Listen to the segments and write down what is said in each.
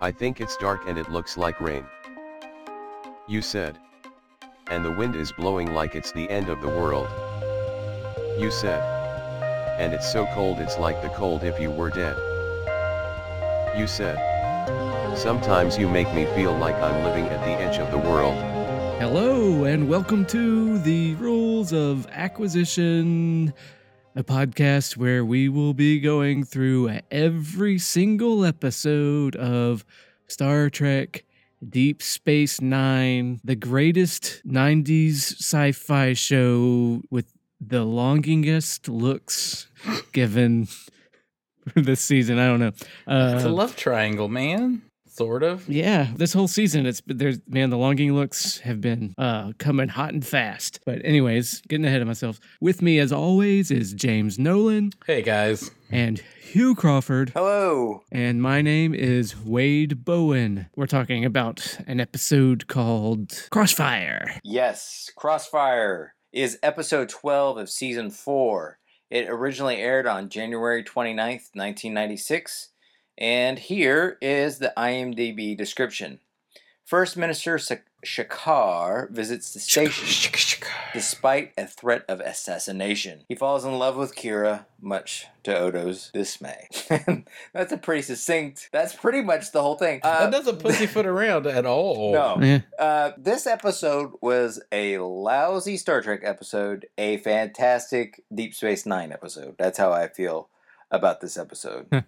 I think it's dark and it looks like rain. You said. And the wind is blowing like it's the end of the world. You said. And it's so cold it's like the cold if you were dead. You said. Sometimes you make me feel like I'm living at the edge of the world. Hello, and welcome to the Rules of Acquisition, a podcast where we will be going through every single episode of Star Trek Deep Space Nine, the greatest 90s sci fi show with the longingest looks given for this season. I don't know. It's a Uh, love triangle, man. Sort of. yeah, this whole season, it's there's man, the longing looks have been uh coming hot and fast. But anyways, getting ahead of myself. With me as always is James Nolan Hey guys. and Hugh Crawford. Hello. And my name is Wade Bowen. We're talking about an episode called Crossfire. Yes, Crossfire is episode 12 of season 4. It originally aired on January 29th, 1996, and here is the IMDb description. First Minister Sa- Shakaar visits the station despite a threat of assassination. He falls in love with Kira, much to Odo's dismay. that's a pretty succinct. That's pretty much the whole thing. Uh, that doesn't pussyfoot around at all. No. Yeah. Uh, this episode was a lousy Star Trek episode, a fantastic Deep Space Nine episode. That's how I feel about this episode.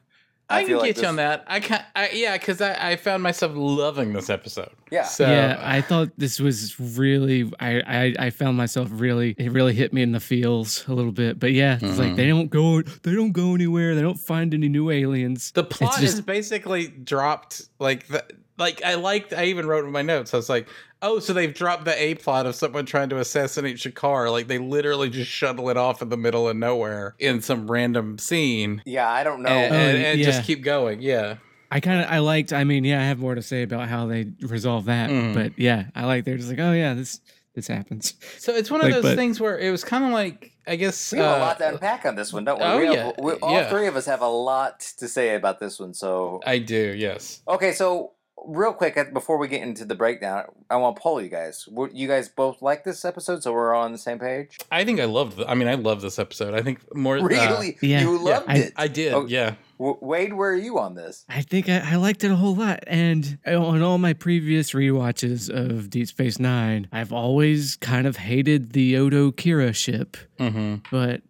I, can feel get like you on that. I can I, yeah, because I, I found myself loving this episode. Yeah. So yeah, I thought this was really. I, I I found myself really. It really hit me in the feels a little bit. But yeah, it's like Mhm. they don't go. They don't go anywhere. They don't find any new aliens. the plot just- is basically dropped like the, like I liked I even wrote in my notes. I was like, oh, so they've dropped the A plot of someone trying to assassinate Shakaar. Like they literally just shuttle it off in the middle of nowhere in some random scene. Yeah, I don't know. and, Oh, and, and yeah. just keep going. Yeah. I kind of I liked. I mean, yeah, I have more to say about how they resolve that. Mm. But yeah, I like. They're just like, oh yeah, this this happens. So it's one of Like, those but- things where it was kind of like I guess we have a uh, lot to unpack on this one, don't we? oh, we have, yeah, we, all yeah. three of us have a lot to say about this one. So, I do. Yes. okay, so real quick uh, before we get into the breakdown, I want to poll you guys. You guys both like this episode, so we're all on the same page? I think I loved. The, I mean, I love this episode. I think more. uh, Really? yeah. you Yeah, loved I- it. I did. Oh, yeah. Wade, where are you on this? I think I, I liked it a whole lot. And on all my previous rewatches of Deep Space Nine, I've always kind of hated the Odo Kira ship. Mm-hmm. But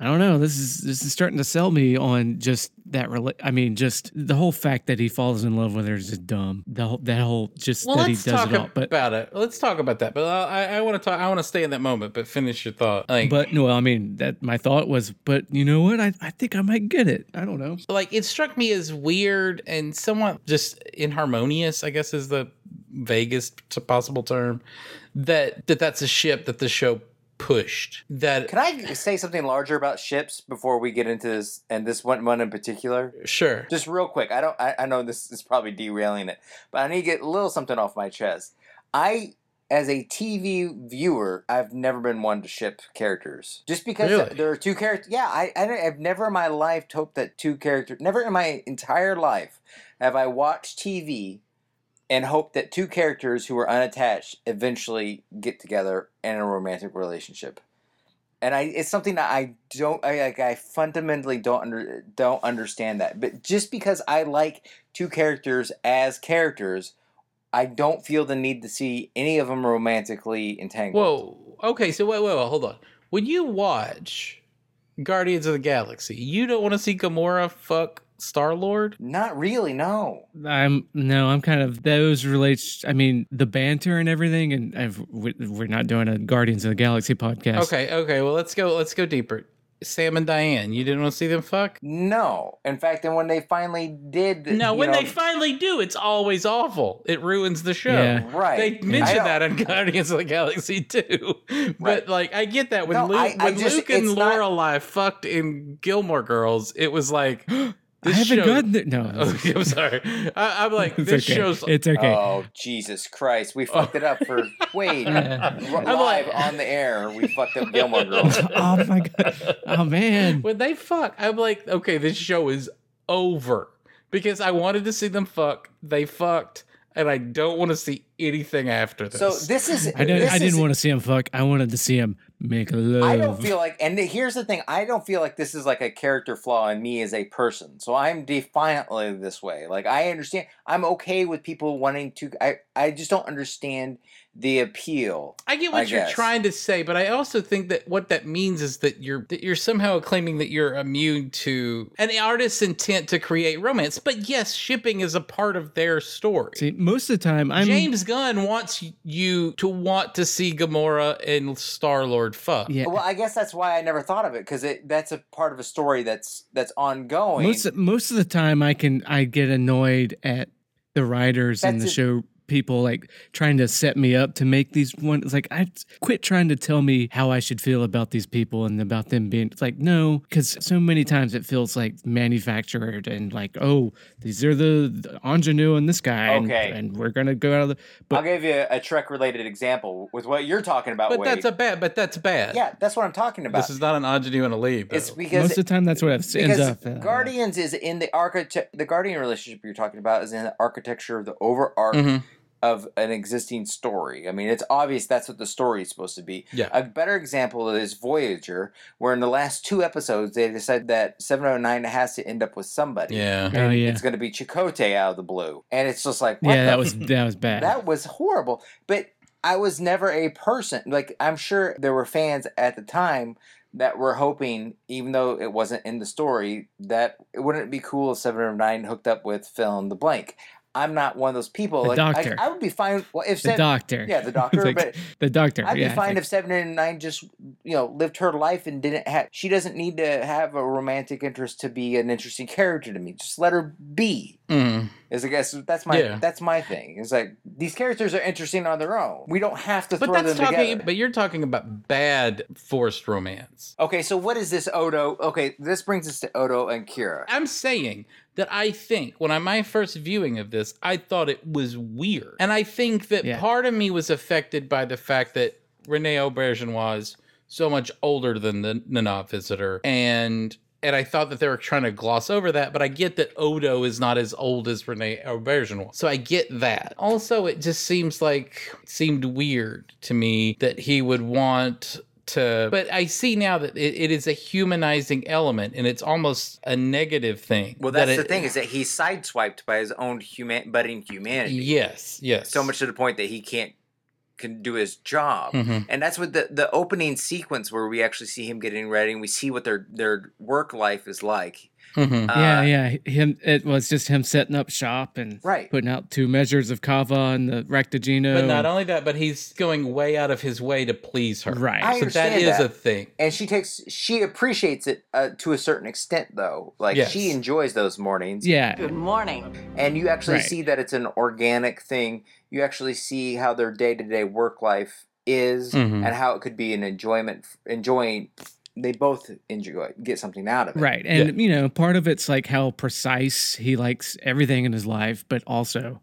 I don't know. This is this is starting to sell me on just that. Rela- I mean, just the whole fact that he falls in love with her is just dumb. The whole, that whole just Well, that he does talk it all. But about it. Let's talk about that. But uh, I, I want to talk. I want to stay in that moment. But finish your thought. Like, but no, I mean that my thought was, but you know what? I I think I might get it. I don't know. like it struck me as weird and somewhat just inharmonious. I guess is the vaguest possible term. That that that's a ship that the show pushed. That Can I say something larger about ships before we get into this and this one one in particular? sure. Just real quick. I don't. I, I know this is probably derailing it, but I need to get a little something off my chest. I, as a TV viewer, I've never been one to ship characters. Just because Really? there are two characters. Yeah, I, I i've never in my life hoped that two characters. Never in my entire life have I watched TV and hope that two characters who are unattached eventually get together in a romantic relationship. And I, it's something that I don't, I like. I fundamentally don't under, don't understand that. But just because I like two characters as characters, I don't feel the need to see any of them romantically entangled. Whoa. Okay. So wait, wait, wait. Hold on. When you watch Guardians of the Galaxy, you don't want to see Gamora fuck Star Lord. Not really. No. I'm no, I'm kind of those relates. I mean, the banter and everything, and I've, we- we're not doing a Guardians of the Galaxy podcast. Okay. Okay. Well, let's go. Let's go deeper. Sam and Diane, you didn't want to see them fuck. No. In fact, and when they finally did, No, when know, they finally do, it's always awful. It ruins the show. Yeah. right, They I mentioned that in Guardians of the Galaxy too, but Right. like I get that when No, Luke, I- I when just- Luke and it's not- fucked in Gilmore Girls, it was like I this haven't show- gotten there. No, Okay, I'm sorry. I, I'm like it's this okay. show's. It's okay. Oh Jesus Christ! We fucked it up for Wade Yeah. R- I'm live like- on the air. We fucked up Gilmore Girls. oh my god. Oh man. when they fuck, I'm like, okay, this show is over because I wanted to see them fuck. They fucked, and I don't want to see anything after this. So this is I didn't. I didn't is- want to see him fuck. I wanted to see him make love. I don't feel like, and here's the thing: I don't feel like this is like a character flaw in me as a person. So I'm defiantly this way. Like I understand, I'm okay with people wanting to. I I just don't understand the appeal. I get I what you're guess. trying to say, but I also think that what that means is that you're that you're somehow claiming that you're immune to an artist's intent to create romance. But yes, shipping is a part of their story. see. Most of the time, I'm James Gunn wants you to want to see Gamora and Star Lord fuck. Yeah. Well, I guess that's why I never thought of it because it that's a part of a story that's that's ongoing. most most of the time I can I get annoyed at the writers and the That's it. show people like trying to set me up to make these ones it's like I quit trying to tell me how I should feel about these people and about them being it's like no because so many times it feels like manufactured and like oh these are the, the ingenue and this guy and- Okay. and, we're gonna go out of the I'll give you a Trek related example with what you're talking about. But Wade. that's a bad. But that's bad. yeah, that's what I'm talking about. This is not an ingenue and a lead. it's though. because most of the time that's what it ends because up uh, Guardians is in the architect. The Guardian relationship you're talking about is in the architecture of the over arc Mhm. Of an existing story. I mean, it's obvious that's what the story is supposed to be. Yeah. A better example is Voyager, where in the last two episodes they decided that Seven of Nine has to end up with somebody. Yeah. Oh, yeah. It's going to be Chakotay out of the blue, and it's just like what yeah the that was that was bad that was horrible. But I was never a person. Like I'm sure there were fans at the time that were hoping, even though it wasn't in the story, that it wouldn't it be cool if Seven of Nine hooked up with fill in the blank. I'm not one of those people. The like doctor. I, I would be fine. Well, if the Seven, doctor yeah, the doctor, Like, but the doctor I'd yeah, be fine if Seven and Nine just you know lived her life and didn't have. She doesn't need to have a romantic interest to be an interesting character to me. Just let her be. Mhm. Is I guess that's my Yeah. that's my thing. It's like these characters are interesting on their own. We don't have to But throw that's them talking. together. But you're talking about bad forced romance. Okay, so what is this Odo? Okay, this brings us to Odo and Kira. I'm saying that I think when I my first viewing of this, I thought it was weird, and I think that Yeah. part of me was affected by the fact that Rene Auberjonois was so much older than the Nana Visitor, and and I thought that they were trying to gloss over that, but I get that Odo is not as old as Rene Auberjonois was, so I get that. Also, it just seems like seemed weird to me that he would want to but i see now that it, it is a humanizing element and it's almost a negative thing Well, that that's the it- thing is that he's sideswiped by his own human budding humanity. yes yes So much to the point that he can't can do his job. Mhm. And that's what the the opening sequence where we actually see him getting ready and we see what their their work life is like. Mhm. yeah, Uh, yeah. Him. It was just him setting up shop and Right. putting out two measures of kava and the raktajino. but not only that but he's going way out of his way to please her Right. I so that understand is that. a thing And she takes she appreciates it uh, to a certain extent though. Like Yes. she enjoys those mornings. yeah, Good morning. and you actually Right. see that it's an organic thing. You actually see how their day to day work life is, Mhm. and how it could be an enjoyment, enjoying. They both enjoy get something out of it. right. And you know, part of it's like how precise he likes everything in his life, but also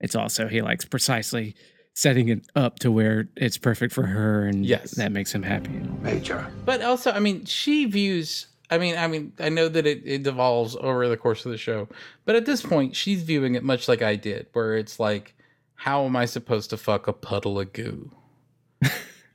it's also he likes precisely setting it up to where it's perfect for her, and Yes. that makes him happy. Major. but also i mean she views i mean i mean i know that it, it devolves over the course of the show but at this point she's viewing it much like i did where it's like how am i supposed to fuck a puddle of goo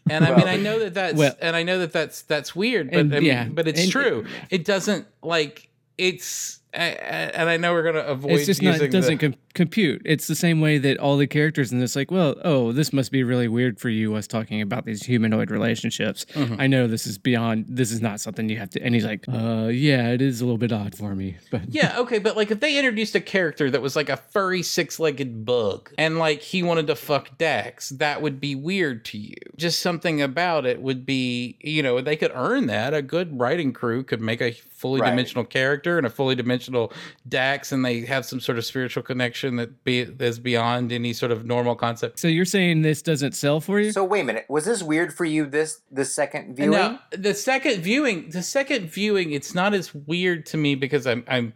and i mean i know that that's Well- and i know that that's that's weird but And, I mean, yeah, but it's and- true. It doesn't like it's I- I- and i know we're gonna avoid It's just not using it doesn't the, com- compute. It's the same way that all the characters in this, like, well, oh, this must be really weird for you, us talking about these humanoid relationships. Mhm. I know this is beyond. This is not something you have to. And he's like, uh, yeah, it is a little bit odd for me, but Yeah, okay, but like if they introduced a character that was like a furry six-legged bug and like he wanted to fuck Dax, that would be weird to you. Just something about it would be, you know, they could earn that. A good writing crew could make a fully Right. dimensional character and a fully dimensional Dax and they have some sort of spiritual connection that be that's beyond any sort of normal concept. So you're saying this doesn't sell for you? So wait a minute, was this weird for you? This the second viewing? No, the second viewing, the second viewing, it's not as weird to me because I'm, I'm,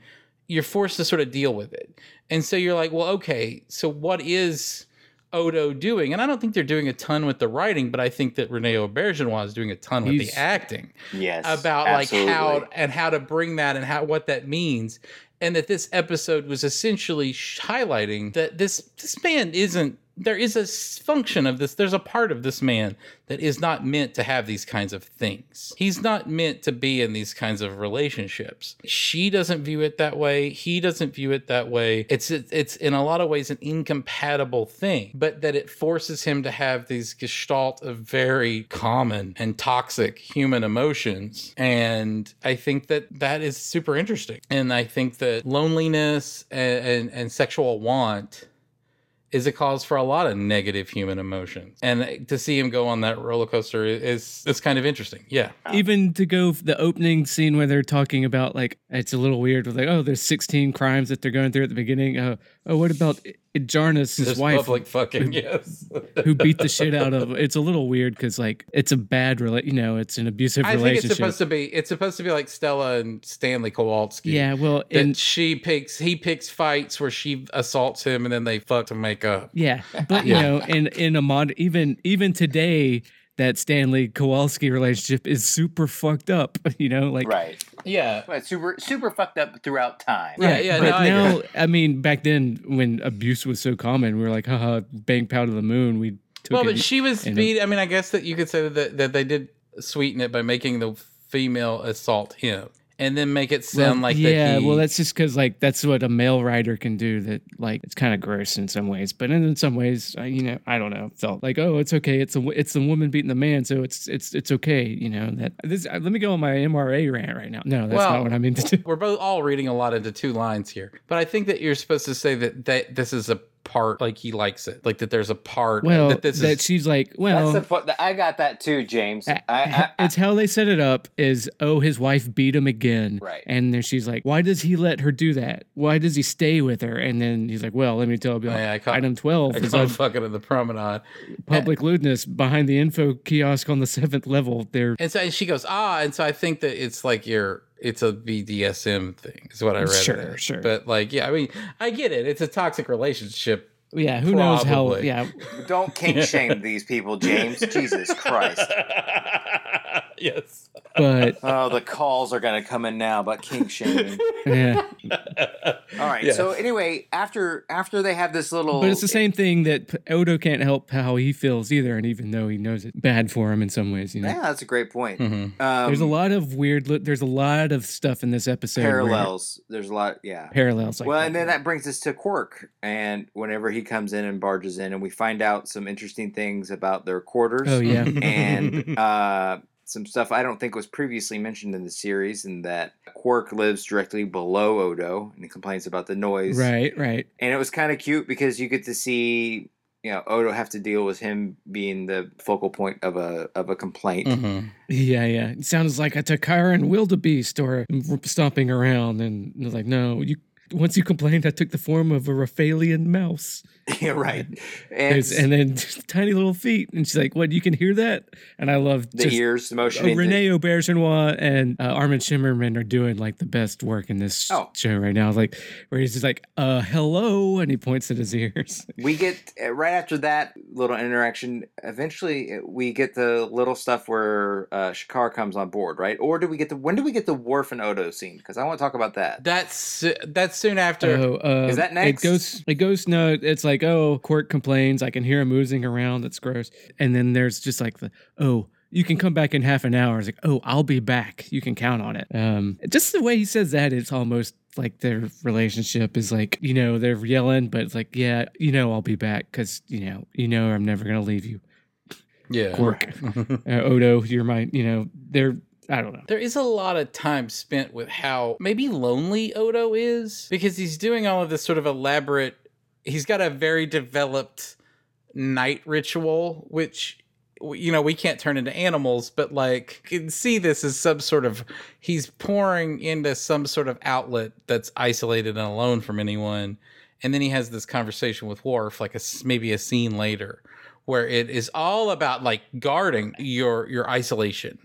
you're forced to sort of deal with it, and so you're like, well, okay, so what is Odo doing? And I don't think they're doing a ton with the writing, but I think that Rene Auberjonois is doing a ton with He's- the acting Yes, about absolutely. like how and how to bring that and how what that means. And that this episode was essentially highlighting that this this man isn't there is a function of this there's a part of this man that is not meant to have these kinds of things. He's not meant to be in these kinds of relationships. She doesn't view it that way. He doesn't view it that way. It's it's in a lot of ways an incompatible thing but that it forces him to have these gestalt of very common and toxic human emotions. And i think that that is super interesting. And i think that loneliness and, and, and sexual want is a cause for a lot of negative human emotions. And to see him go on that roller coaster is is kind of interesting. Yeah. Even to go the opening scene where they're talking about like it's a little weird with like oh there's 16 crimes that they're going through at the beginning. Oh oh what about Jarnus, his wife, public fucking yes. who beat the shit out of? It's a little weird because like it's a bad rela- you know it's an abusive I think relationship. it's supposed to be it's supposed to be like Stella and Stanley Kowalski. yeah, well, and she picks he picks fights where she assaults him and then they fuck to make up. Yeah, but you Yeah. know, in in a mod, even even today, that Stanley Kowalski relationship is super fucked up. You know, like Right. Yeah. Right. Super super fucked up throughout time. Yeah, yeah, But no, I now, agree. I, mean, back then when abuse was so common, we were like, haha, bang pow to the moon. We took Well, it. but she was and- uh, beat. I mean, I guess that you could say that that they did sweeten it by making the female assault him, and then make it well, sound like yeah, that. He, well, that's just because like that's what a male writer can do. That like it's kind of gross in some ways, but in some ways, I, you know, I don't know. Felt like oh, it's okay. It's a it's the woman beating the man, so it's it's it's okay. You know that this. Let me go on my MRA rant right now. No, that's Well, not what I mean to do. we're both all reading a lot into two lines here, but I think that you're supposed to say that that this is a part like he likes it, like that there's a part Well, that that, this is. she's like, well, That's the po- I got that too, James. I, I, I, it's how they set it up is oh his wife beat him again Right. and then she's like why does he let her do that why does he stay with her and then he's like well let me tell you Oh, yeah, I caught- item 12 I is on fucking in the promenade. public lewdness behind the info kiosk on the seventh level there And so and she goes, ah, and so I think that it's like your it's a BDSM thing, is what I read. Sure, as. sure. But like, yeah, I mean, I get it. It's a toxic relationship. yeah who knows how yeah don't kink shame these people, James. Jesus Christ. yes. But Oh, the calls are gonna come in now about kink shaming. yeah All right. Yeah. So anyway, after after they have this little, but it's the same thing that odo can't help how he feels either and even though he knows it's bad for him in some ways you know Yeah, that's a great point. Mhm. Um, there's a lot of weird there's a lot of stuff in this episode where- parallels. There's a lot. Yeah. parallels like well, that. and then that brings us to Quark, and whenever he comes in and barges in, and we find out some interesting things about their quarters. oh yeah and uh, some stuff I don't think was previously mentioned in the series, and that Quark lives directly below Odo, and he complains about the noise. right right And it was kind of cute because you get to see, you know, Odo have to deal with him being the focal point of a of a complaint. Mhm. Yeah, yeah. It sounds like a Takaran wildebeest or stomping around. And like, no, you. Once you complained, I took the form of a Raphalian mouse. yeah, right. And, And then tiny little feet. And she's like, what, you can hear that? And I love the just, ears, the uh, motion. René Auberjonois and uh, Armin Shimerman are doing like the best work in this Oh. show right now. Like, where he's just like, uh, hello. And he points at his ears. we get uh, right after that little interaction. Eventually, uh, we get the little stuff where uh, Shakar comes on board, right? Or do we get the when do we get the Worf and Odo scene? Because I want to talk about that. That's that's soon after. Oh, uh, Is that next? It goes. It goes. No, it's like oh, Quark complains. I can hear him oozing around. That's gross. And then there's just like the oh, you can come back in half an hour. It's like oh, I'll be back. You can count on it. Um, just the way he says that, it's almost like their relationship is like you know they're yelling, but it's like yeah, you know I'll be back because you know you know I'm never gonna leave you, yeah. Quark. uh, Odo, you're my you know they're I don't know. There is a lot of time spent with how maybe lonely Odo is because he's doing all of this sort of elaborate. He's got a very developed night ritual, which you know we can't turn into animals, but like can see this as some sort of he's pouring into some sort of outlet that's isolated and alone from anyone, and then he has this conversation with Worf, like a, maybe a scene later, where it is all about like guarding your your isolation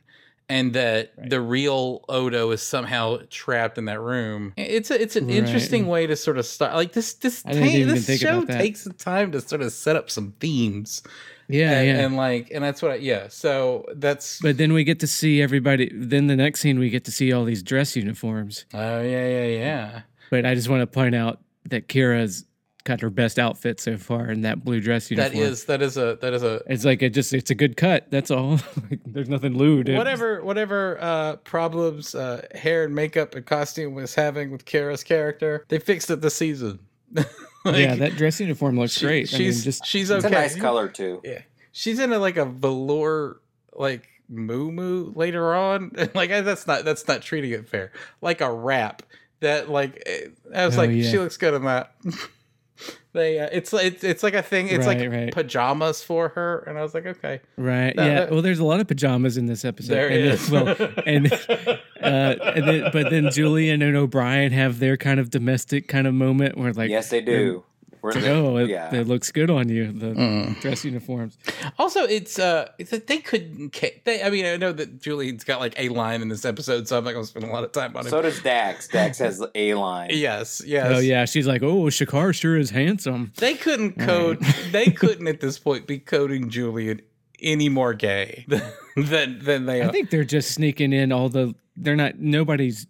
and that Right. the real Odo is somehow trapped in that room. It's a, it's an Right. interesting way to sort of start. Like this this ta- this show takes the time to sort of set up some themes. Yeah, and, yeah. and like and that's what I, yeah. So that's but then we get to see everybody. Then the next scene, we get to see all these dress uniforms. oh yeah yeah yeah. But I just want to point out that Kira's got her best outfit so far in that blue dress uniform. That is that is a that is a It's like it just it's a good cut. That's all. Like, There's nothing lewd. in it. whatever whatever uh problems uh hair and makeup and costume was having with Kara's character, they fixed it this season. Like, yeah, that dress uniform looks she- great. I mean, She's just she's It's okay. a nice color too. Yeah, she's in a, like a velour like moo moo later on. like that's not that's not treating it fair. Like a wrap that like eh, I was Oh, like yeah. she looks good in that. They uh, it's like it's, it's like a thing. It's Right, like right. pajamas for her, and I was like okay. right. No, yeah. that- well, there's a lot of pajamas in this episode. There and then- well, and uh, and then but then Julian and O'Brien have their kind of domestic kind of moment where like yes, they do. Where It's they- oh, it, yeah. it looks good on you. The Mm. dress uniforms. Also, it's uh, that they couldn't. ca- They, I mean, I know that Julian's got like a line in this episode, so I'm not gonna spend a lot of time on it. So does Dax. Dax has a line. yes, yes. Oh yeah, she's like, oh, Shakaar sure is handsome. They couldn't code. they couldn't at this point be coding Julian any more gay than than they are. I think they're just sneaking in all the. They're not. Nobody's,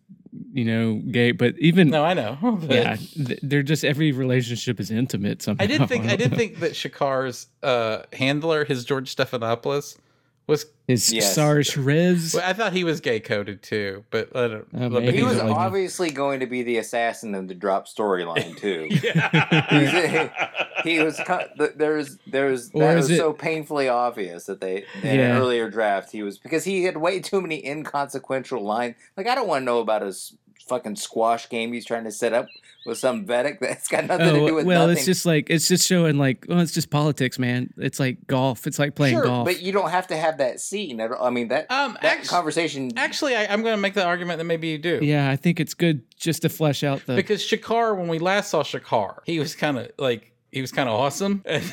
you know, gay, but even no, I know. but yeah, they're just every relationship is intimate somehow. I did think I did think that Shakaar's uh, handler, his George Stephanopoulos, was. his Yes. Sar Shrez. Well, I thought he was gay coded too, but I don't. Uh, maybe. He was Like- obviously going to be the assassin of the drop storyline too. yeah. he was co- there's there's Or that is was it- so painfully obvious that they in Yeah. an earlier draft he was because he had way too many inconsequential lines. Like I don't want to know about his fucking squash game he's trying to set up with some Vedek that's got nothing to do Oh with well, nothing. it's just like it's just showing like well, it's just politics, man. It's like golf. It's like playing sure, golf. but you don't have to have that scene. I, mean that Um, that actu- conversation. Actually, I, I'm going to make the argument that maybe you do. yeah, I think it's good just to flesh out the. because Shakaar, when we last saw Shakaar, he was kind of like he was kind of awesome, and,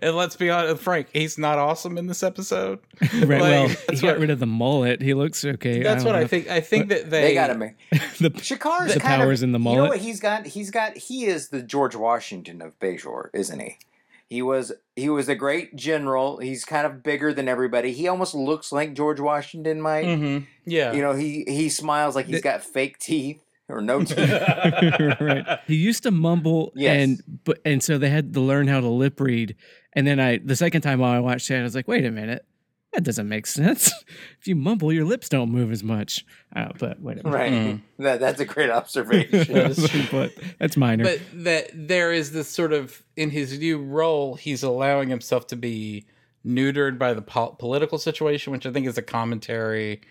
and let's be honest, Frank, he's not awesome in this episode. right, well, he that's got what, rid of the mullet. He looks okay. that's don't what I think. I think that they, they got him. the, Shakaar's the kind powers of, in the mullet. You know mullet. what he's got? He's got. He is the George Washington of Bajor, isn't he? He was. He was a great general. He's kind of bigger than everybody. He almost looks like George Washington might. Mhm. Yeah. You know, he he smiles like he's The- got fake teeth or no teeth. right. He used to mumble Yes. and but and so they had to learn how to lip read. And then I the second time I watched it, I was like, wait a minute. That doesn't make sense. if you mumble, your lips don't move as much. Uh, but whatever. right. Mm. That that's a great observation. That is true. but that's minor. but that there is this sort of in his new role, he's allowing himself to be neutered by the pol- political situation, which I think is a commentary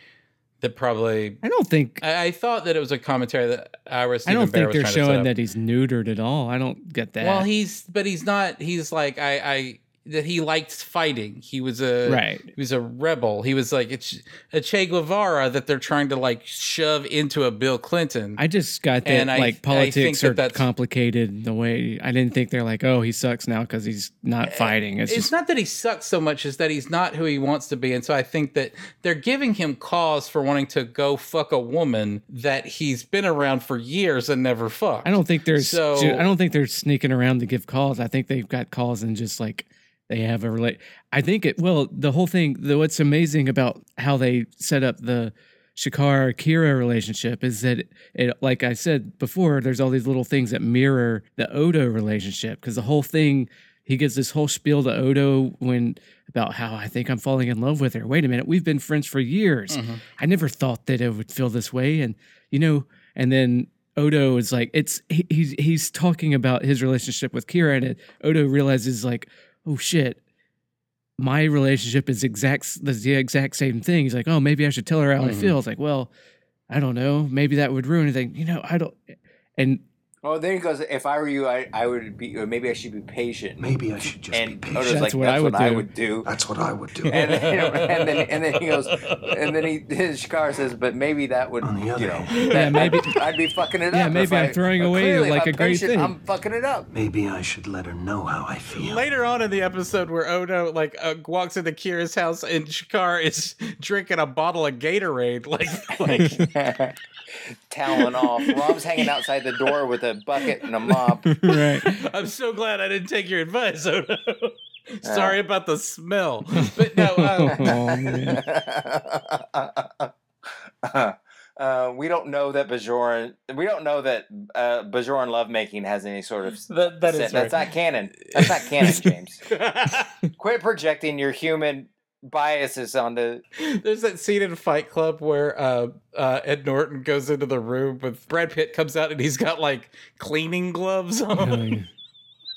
that probably. I don't think I, I thought that it was a commentary that Iris. I don't Bear think they're trying to set showing that he's neutered at all. I don't get that. Well, he's but he's not. He's like I I that he liked fighting. He was a right. He was a rebel. He was like it's a Che Guevara that they're trying to like shove into a Bill Clinton. I just got that And I- I like politics that are that's- complicated the way I didn't think they're like, oh, he sucks now because he's not eh, fighting. It's, it's just not that he sucks so much as that he's not who he wants to be and so i think that they're giving him cause for wanting to go fuck a woman that he's been around for years and never fucked I don't think there's So- I don't think they're sneaking around to give calls. I think they've got calls and just like they have a relate. I think it well the whole thing. The, what's amazing about how they set up the Shakaar Kira relationship is that it, like I said before, there's all these little things that mirror the Odo relationship because the whole thing. He gives this whole spiel to Odo when about how I think I'm falling in love with her. Wait a minute, we've been friends for years. Mhm. I never thought that it would feel this way. And you know, and then Odo is like, it's he, he's he's talking about his relationship with Kira, and it, Odo realizes like, oh shit, my relationship is exact the, the exact same thing. He's like, oh, maybe I should tell her how I Mhm. feel. It's like, well, I don't know, maybe that would ruin anything. You know, I don't. And oh, then he goes, "If I were you, I, I would be. Or maybe I should be patient." Maybe I should just and be Odo's patient. That's what "That's I what would I do." would do." That's what I would do. and, you know, and then and then he goes, and then he his car says, "But maybe that would, On the you know, hand- that- Yeah, maybe- I'd, I'd be fucking it Yeah, up. Yeah, maybe if I'm I- throwing away, clearly, like, I'm a great patient, thing. I'm fucking it up. Maybe I should let her know how I feel. later on in the episode where odo like uh, walks into kira's house and shakaar is drinking a bottle of gatorade like like Toweling off. Rob's hanging outside the door with a bucket and a mop. right, i'm so glad i didn't take your advice odo sorry about the smell but no um, oh man, uh, we don't know that Bajoran. We don't know that uh, Bajoran lovemaking has any sort of. That, that is sense. That's not canon. That's not canon, James. Quit projecting your human biases on the There's that scene in Fight Club where uh, uh, Ed Norton goes into the room with Brad Pitt comes out and he's got like cleaning gloves on.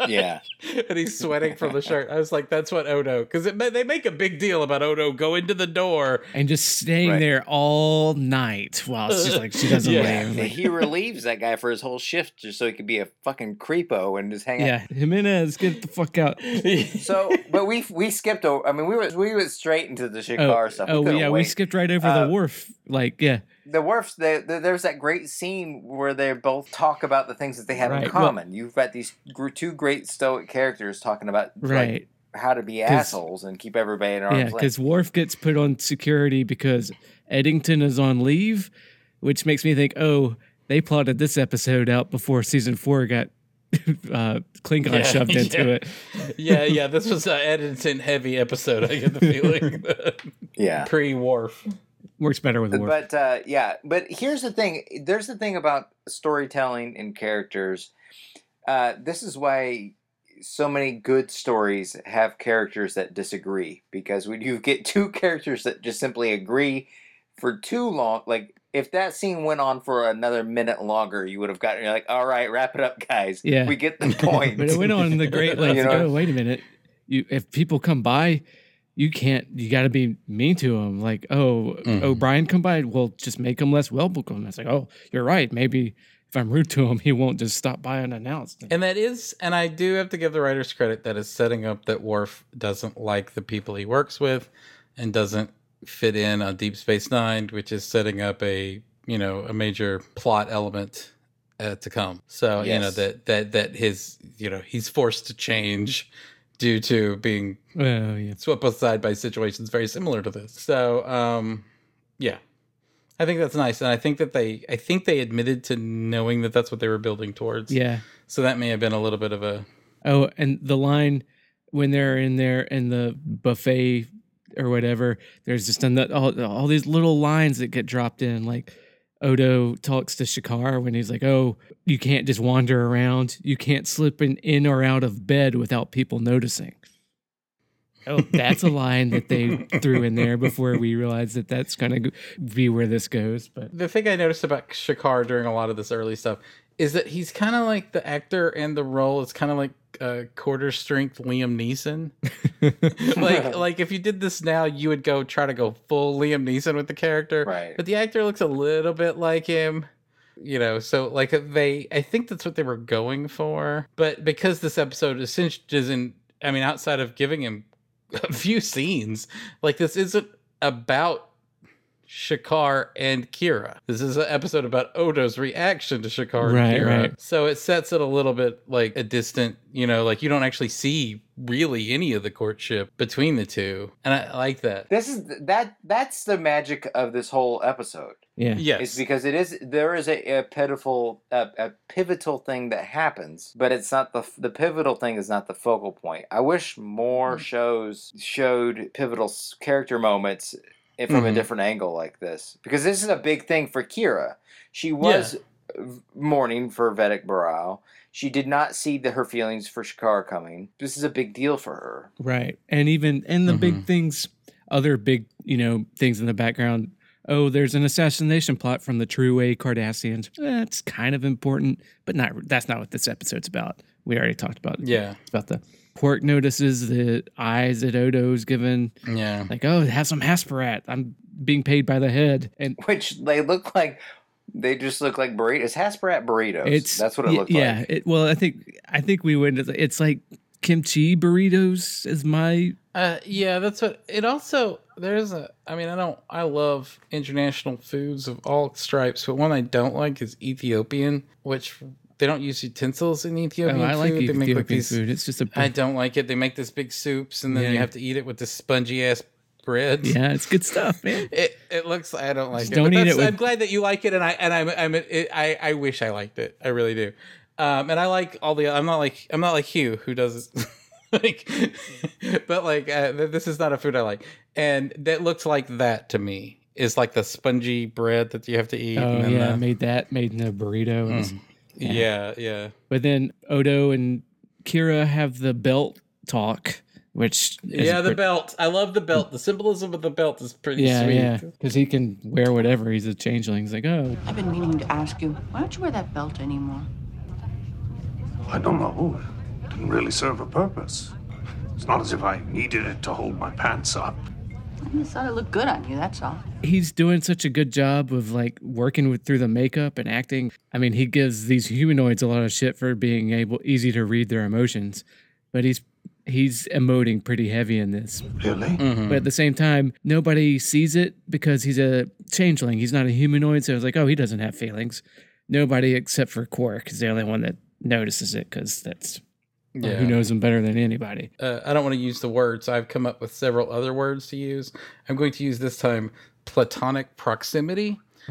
Oh, yeah. Yeah. and he's sweating from the shirt. I was like, "That's what Odo," because they make a big deal about Odo going to the door. and just staying Right. there all night while she's like she doesn't Yeah. leave. Like, he relieves that guy for his whole shift just so he could be a fucking creepo and just hang out. yeah, Jimenez, get the fuck out. So, but we we skipped over. I mean, we went we went straight into the Oh, Shakaar stuff. oh couldn't yeah, we skipped right over Uh, the Worf. Like, yeah, the Worfs. The, the, there's that great scene where they both talk about the things that they have Right, in well- common. You've got these two great stoic characters talking about like, right. how to be assholes and keep everybody in arm's Yeah, because Worf gets put on security because Eddington is on leave, which makes me think, oh, they plotted this episode out before season four got uh, Klingon Yeah, shoved into yeah. it. yeah, yeah. This was an Eddington heavy episode. I get the feeling yeah. pre Worf. Works better with Worf. But uh, yeah, but here's the thing. There's the thing about storytelling and characters. Uh, this is why so many good stories have characters that disagree because when you get two characters that just simply agree for too long, like if that scene went on for another minute longer, you would have gotten you're like, all right, wrap it up, guys. Yeah. we get the point. but it went on in the great length. You know? go, wait a minute. You, if people come by, you can't. You got to be mean to them. Like, oh, Mhm. O'Brien come by. Well, just make him less welcome. It's like, oh, you're right. Maybe if I'm rude to him, he won't just stop by unannounced. And that is, and I do have to give the writers credit that is setting up that Worf doesn't like the people he works with and doesn't fit in on Deep Space Nine, which is setting up a you know a major plot element uh, to come. So you know that that that his you know he's forced to change due to being oh yeah. swept aside by situations very similar to this. So, um, yeah, I think that's nice, and I think that they, I think they admitted to knowing that that's what they were building towards. Yeah. So that may have been a little bit of a Oh, and the line when they're in there in the buffet or whatever, there's just an, all, all these little lines that get dropped in. Like Odo talks to Shakaar when he's like, "Oh, you can't just wander around. You can't slip in, in or out of bed without people noticing." Oh, that's a line that they threw in there before we realized that that's going to be where this goes. But the thing I noticed about Shakaar during a lot of this early stuff is that he's kind of like the actor and the role is kind of like uh, quarter strength Liam Neeson. like like if you did this now, you would go try to go full Liam Neeson with the character. Right. But the actor looks a little bit like him. You know, so like they I think that's what they were going for. But because this episode essentially isn't I mean, outside of giving him a few scenes, like this isn't about Shakaar and Kira. This is an episode about Odo's reaction to Shakaar Right, and Kira. right. So it sets it a little bit like a distant, you know, like you don't actually see really any of the courtship between the two. And I like that. This is that. That's the magic of this whole episode. yeah, Yes. It's because it is there is a, a pitiful a, a pivotal thing that happens, but it's not the the pivotal thing is not the focal point. I wish more hmm. shows showed pivotal character moments i- from a Mhm. different angle like this because this is a big thing for Kira. She was v- mourning for Vedek Bareil. She did not see the, her feelings for Shakaar coming. This is a big deal for her. Right. And even and the big Mhm. things, other big, you know, things in the background. Oh, there's an assassination plot from the True Way Cardassians. That's kind of important, but not that's not what this episode's about. We already talked about it. Yeah. About the Quark notices the eyes that Odo's given. Yeah. Like, oh, have some Hasperat. I'm being paid by the head. And Which they look like they just look like burritos. Hasperat burritos. it's That's what it y- looked yeah, like. It, well, I think I think we went. It's like kimchi burritos is my Uh, yeah, that's what it also there's a I mean I don't I love international foods of all stripes, but one I don't like is Ethiopian, which they don't use utensils in Oh, Ethiopian I like food. They Ethiopian make like these food. It's just a I don't like it. They make this big soups and then Yeah. you have to eat it with this spongy ass bread. yeah, it's good stuff, man. It it looks I don't like Just it. don't but eat it with- I'm glad that you like it, and I and I'm I'm it, I I wish I liked it. I really do. Um, and I like all the. I'm not like I'm not like Hugh who does like, but like uh, th- this is not a food I like, and that looks like that to me. Is like the spongy bread that you have to eat. Oh and yeah, the- made that made in a burrito. Mm. Yeah, yeah. But then Odo and Kira have the belt talk, which is Yeah, the pre- belt. I love the belt. The symbolism of the belt is pretty yeah, sweet. yeah, because he can wear whatever. He's a changeling. He's like, oh, I've been meaning to ask you, why don't you wear that belt anymore? I don't know. It didn't really serve a purpose. It's not as if I needed it to hold my pants up. I just thought it looked good on you, that's all. he's doing such a good job of like working with through the makeup and acting. I mean, he gives these humanoids a lot of shit for being able easy to read their emotions, but he's he's emoting pretty heavy in this. Really? Mm-hmm. But at the same time, nobody sees it because he's a changeling. He's not a humanoid, so it's like, oh, he doesn't have feelings. Nobody except for Quark is the only one that notices it because that's well, Yeah. who knows him better than anybody. Uh, I don't want to use the word, so I've come up with several other words to use. I'm going to use this time platonic proximity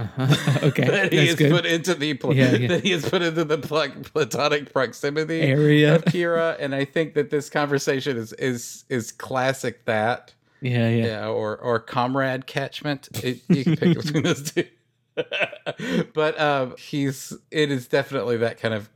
okay, that he good. put into the pl- Yeah, yeah. that he has put into the pl- platonic proximity Area. of Kira, and I think that this conversation is is is classic that. yeah, yeah, yeah, or or comrade catchment. It, you can pick between those two. but um, he's it is definitely that kind of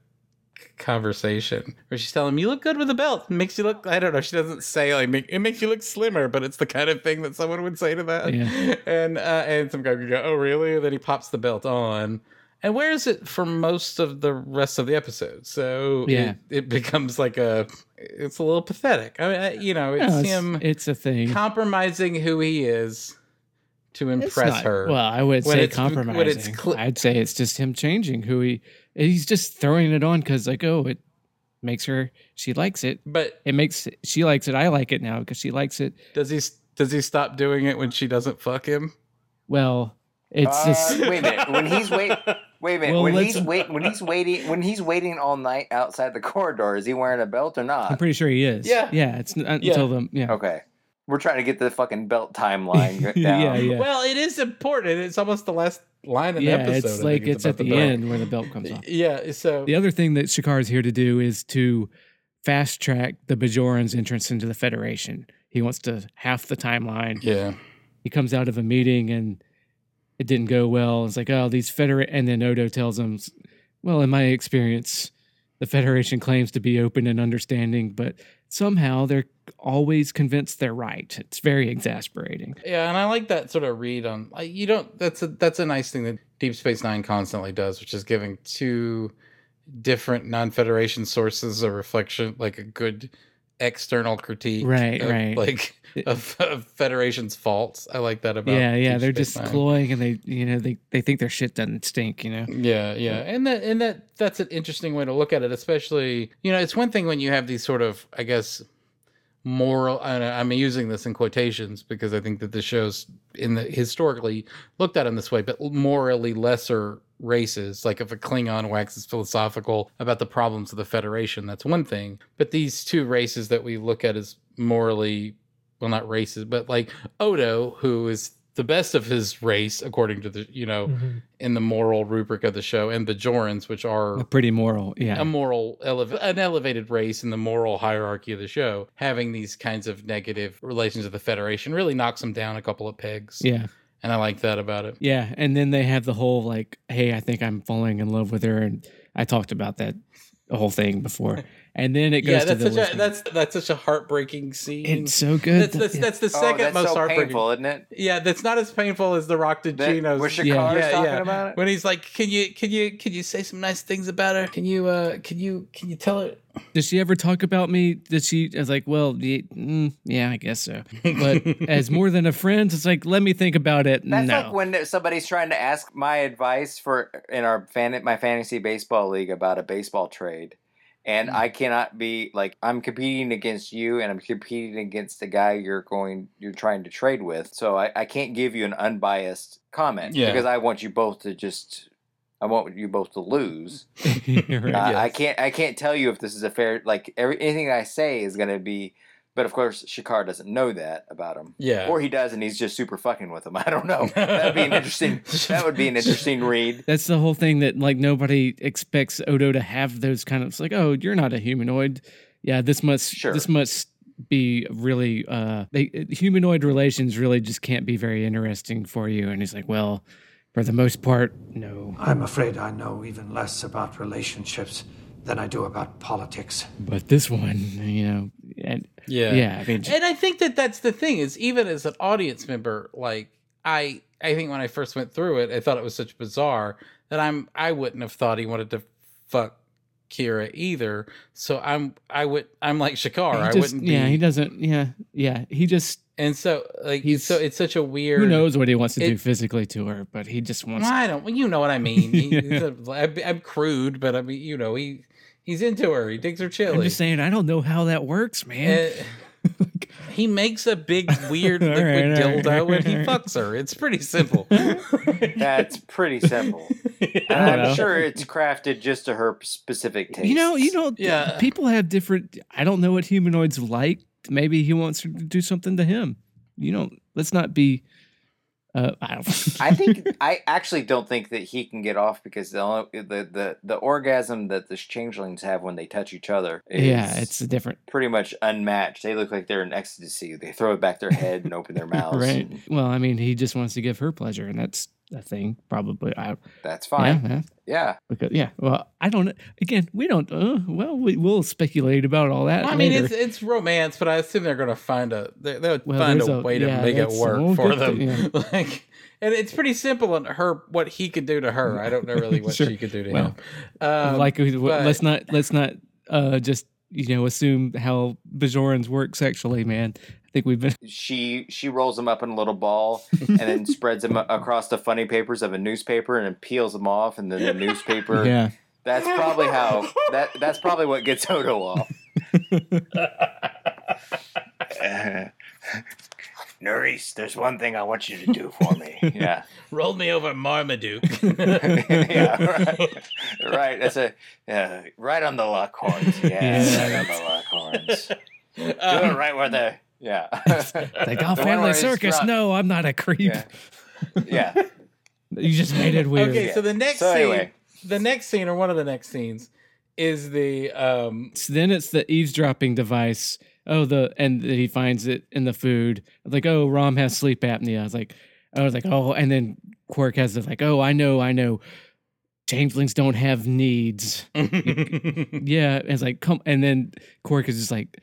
conversation where she's telling him you look good with the belt it makes you look i don't know she doesn't say like make, it makes you look slimmer but it's the kind of thing that someone would say to that Yeah. and uh and some guy would go oh really and then he pops the belt on and wears it for most of the rest of the episode so Yeah. it, it becomes like a it's a little pathetic i mean I, you know it's, No, it's, him it's a thing. compromising who he is to impress not- her. Well, I would say compromising. cl- I'd say it's just him changing who he. He's just throwing it on because like, oh, it makes her. She likes it. but It makes she likes it. I like it now because she likes it. does he does he stop doing it when she doesn't fuck him? Well, it's Uh, just wait a minute. When he's wait, wait a minute. Well, when he's wait, when he's waiting, when he's waiting all night outside the corridor, is he wearing a belt or not? I'm pretty sure he is. Yeah. yeah. It's n- Yeah. until the yeah. Okay, we're trying to get the fucking belt timeline down. yeah, yeah. Well, it is important. It's almost the last line of yeah, the episode. it's like think it's at about the, end where the belt comes off. Yeah. So The other thing that Shakar is here to do is to fast track the Bajoran's entrance into the Federation. He wants to half the timeline. yeah. he comes out of a meeting and it didn't go well. It's like, oh, these federate, and then Odo tells him, well, in my experience, the Federation claims to be open and understanding, but somehow they're always convinced they're right. It's very exasperating. Yeah, and I like that sort of read on. You don't. That's a that's a nice thing that Deep Space Nine constantly does, which is giving two different non-Federation sources a reflection, like a good external critique, Right, of, right. like of, of Federation's faults. I like that about. It. Yeah, yeah, Deep they're Space just Nine. cloying and they, you know, they, they think their shit doesn't stink, you know? Yeah, yeah, and that and that that's an interesting way to look at it. Especially, you know, it's one thing when you have these sort of, I guess, moral. I'm using this in quotations because I think that the show's in the historically looked at in this way, but morally lesser races. Like if a Klingon waxes philosophical about the problems of the Federation, that's one thing. But these two races that we look at as morally, well, not races, but like Odo, who is the best of his race according to the you know mm-hmm. in the moral rubric of the show, and the Jorans, which are a Pretty moral. Yeah. a moral eleva- an elevated race in the moral hierarchy of the show having these kinds of negative relations with the federation really knocks them down a couple of pegs yeah. and i like that about it Yeah. And then they have the whole like, hey, I think I'm falling in love with her. And I talked about that the whole thing before. And then it goes yeah to that's the such a that's that's such a heartbreaking scene It's so good. that's, that's, Yeah. that's the Oh, second that's most so heartbreaking painful, isn't it? yeah that's not as painful as the rock to That, Geno's where Shakaar Yeah. is Yeah, talking yeah. about it. when he's like can you can you can you say some nice things about her can you uh can you can you tell her Did she ever talk about me? Did she? I was like, well, ye- mm, yeah, I guess so. But as more than a friend, it's like, let me think about it. That's no. like when somebody's trying to ask my advice for in our fan my fantasy baseball league about a baseball trade. And I cannot be like I'm competing against you and I'm competing against the guy you're going you're trying to trade with. So I, I can't give you an unbiased comment Yeah. because I want you both to just I want you both to lose. Right. Uh, I can't I can't tell you if this is a fair like every, anything I say is gonna be but of course Shakaar doesn't know that about him. yeah Or he does and he's just super fucking with him. I don't know. That'd be an interesting that would be an interesting read. That's the whole thing that like nobody expects Odo to have those kind of. It's like, oh, you're not a humanoid. Yeah, this must Sure. this must be really uh they, humanoid relations really just can't be very interesting for you. And he's like, well, for the most part, no. I'm afraid I know even less about relationships than I do about politics. But this one, you know, and Yeah. yeah, I mean, And I think that that's the thing is even as an audience member, like I, I think when I first went through it, I thought it was such bizarre that I'm, I wouldn't have thought he wanted to fuck Kira either. So I'm, I would, I'm like Shakaar. he I wouldn't be. yeah, he doesn't, yeah, yeah, he just and so like, He's- so it's such a weird. who knows what he wants to do physically to her, but he just wants. I don't. Well, you know what I mean. He, Yeah. he's a, I'm, I'm crude, but I mean, you know, he he's into her. He digs her chili. I'm just saying, I don't know how that works, man. Uh, he makes a big weird All liquid right, all right, dildo and he all right. fucks her. It's pretty simple. That's pretty simple. I'm know. sure it's crafted just to her specific taste. You know, you know, Yeah. people have different. I don't know what humanoids like. Maybe he wants to do something to him. You know, let's not be. Uh, I don't. I think I actually don't think that he can get off because the only, the, the the orgasm that the changelings have when they touch each other is yeah, it's a different. pretty much unmatched. They look like they're in ecstasy. They throw it back their head and open their mouths. Right. and Well, I mean, he just wants to give her pleasure, and that's a thing. Probably. I. That's fine. yeah. Yeah. Because yeah. Well, I don't. Again, we don't. Uh, well, we, we'll speculate about all that I mean, later. it's it's romance, but I assume they're going to find a they- they'll Well, find a, there's a- way to yeah, make it work we'll for get to- them. yeah. Like, and it's pretty simple on her what he could do to her. I don't know really what Sure. she could do to Well, him. Um, like but- let's not let's not uh just you know assume how Bajorans work sexually, man. I think we've been She she rolls them up in a little ball and then spreads them across the funny papers of a newspaper and then peels them off and then the newspaper. yeah. That's probably how that that's probably what gets Odo off. Nerys, there's one thing I want you to do for me. Yeah. roll me over Marmaduke. yeah, right. right. That's a yeah, right on the luck horns. Yeah, Yeah. right on the luck horns. Do Um, it right where the yeah. Like, oh, The family circus. drunk. No, I'm not a creep. Yeah. Yeah. You just made it weird. Okay, so the next So scene, anyway. the next scene, or one of the next scenes, is the um. So then it's the eavesdropping device. Oh, the and that he finds it in the food. Like, oh, Rom has sleep apnea. I was like, I was like, oh, and then Quark has it like, oh, I know, I know. Changelings don't have needs. Yeah, it's like come, and then Quark is just like,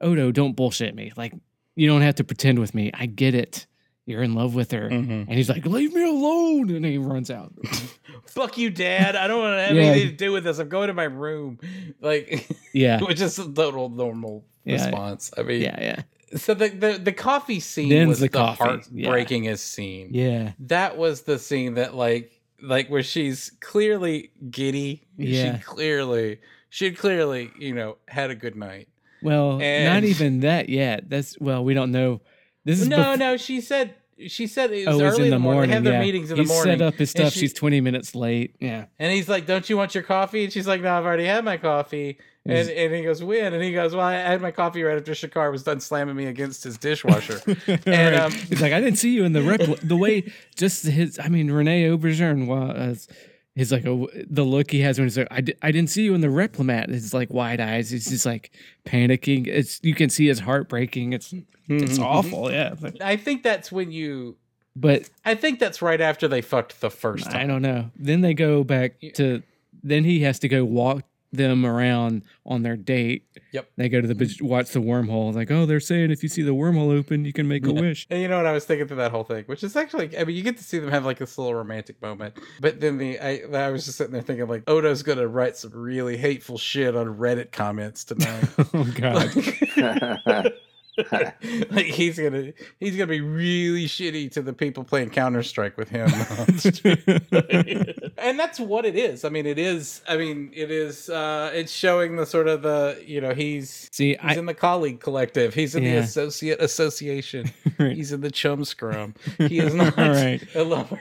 Odo, don't bullshit me. Like, you don't have to pretend with me. I get it. You're in love with her, Mhm. and he's like, leave me alone, and he runs out. Fuck you, Dad. I don't want to have Yeah. anything to do with this. I'm going to my room. Like, Yeah, which is a total normal Yeah. response. I mean, yeah, yeah, so the, the the coffee scene Then's was the the, coffee, yeah. heartbreakingest scene. yeah. That was the scene that like like where she's clearly giddy. Yeah. She clearly she clearly, you know, had a good night. Well, not even that yet. That's well, we don't know. This is No, bef- no, she said she said it was Oh, early in the morning. They have their yeah. meetings in he the morning. set up his stuff. she- She's twenty minutes late. Yeah, And he's like, "Don't you want your coffee?" And she's like, "No, I've already had my coffee." And, and he goes, "When?" And he goes, "Well, I had my coffee right after Shakaar was done slamming me against his dishwasher." and um, he's like, I didn't see you in the the way just his. I mean, Rene Auberjonois was. His like a, the look he has when he's like, I, di- I didn't see you in the replimat. It's like wide eyes. He's just like panicking. It's you can see his heart breaking. It's it's mm-hmm. awful. Yeah, I think that's when you. but I think that's right after they fucked the first time. I don't know. Then they go back to. Then he has to go walk them around on their date. Yep. They go to the big- watch the wormhole. Like, oh, they're saying if you see the wormhole open, you can make a wish. And you know what I was thinking through that whole thing, which is actually, I mean, you get to see them have like this little romantic moment, but then the I, I was just sitting there thinking like Odo's gonna write some really hateful shit on Reddit comments tonight. Oh God. like he's gonna he's gonna be really shitty to the people playing Counter Strike with him, and that's what it is. I mean, it is. I mean, it is. uh It's showing the sort of the you know he's See, he's I in the colleague collective. He's in the associate association. right. He's in the chum scrum. He is not right. a lover.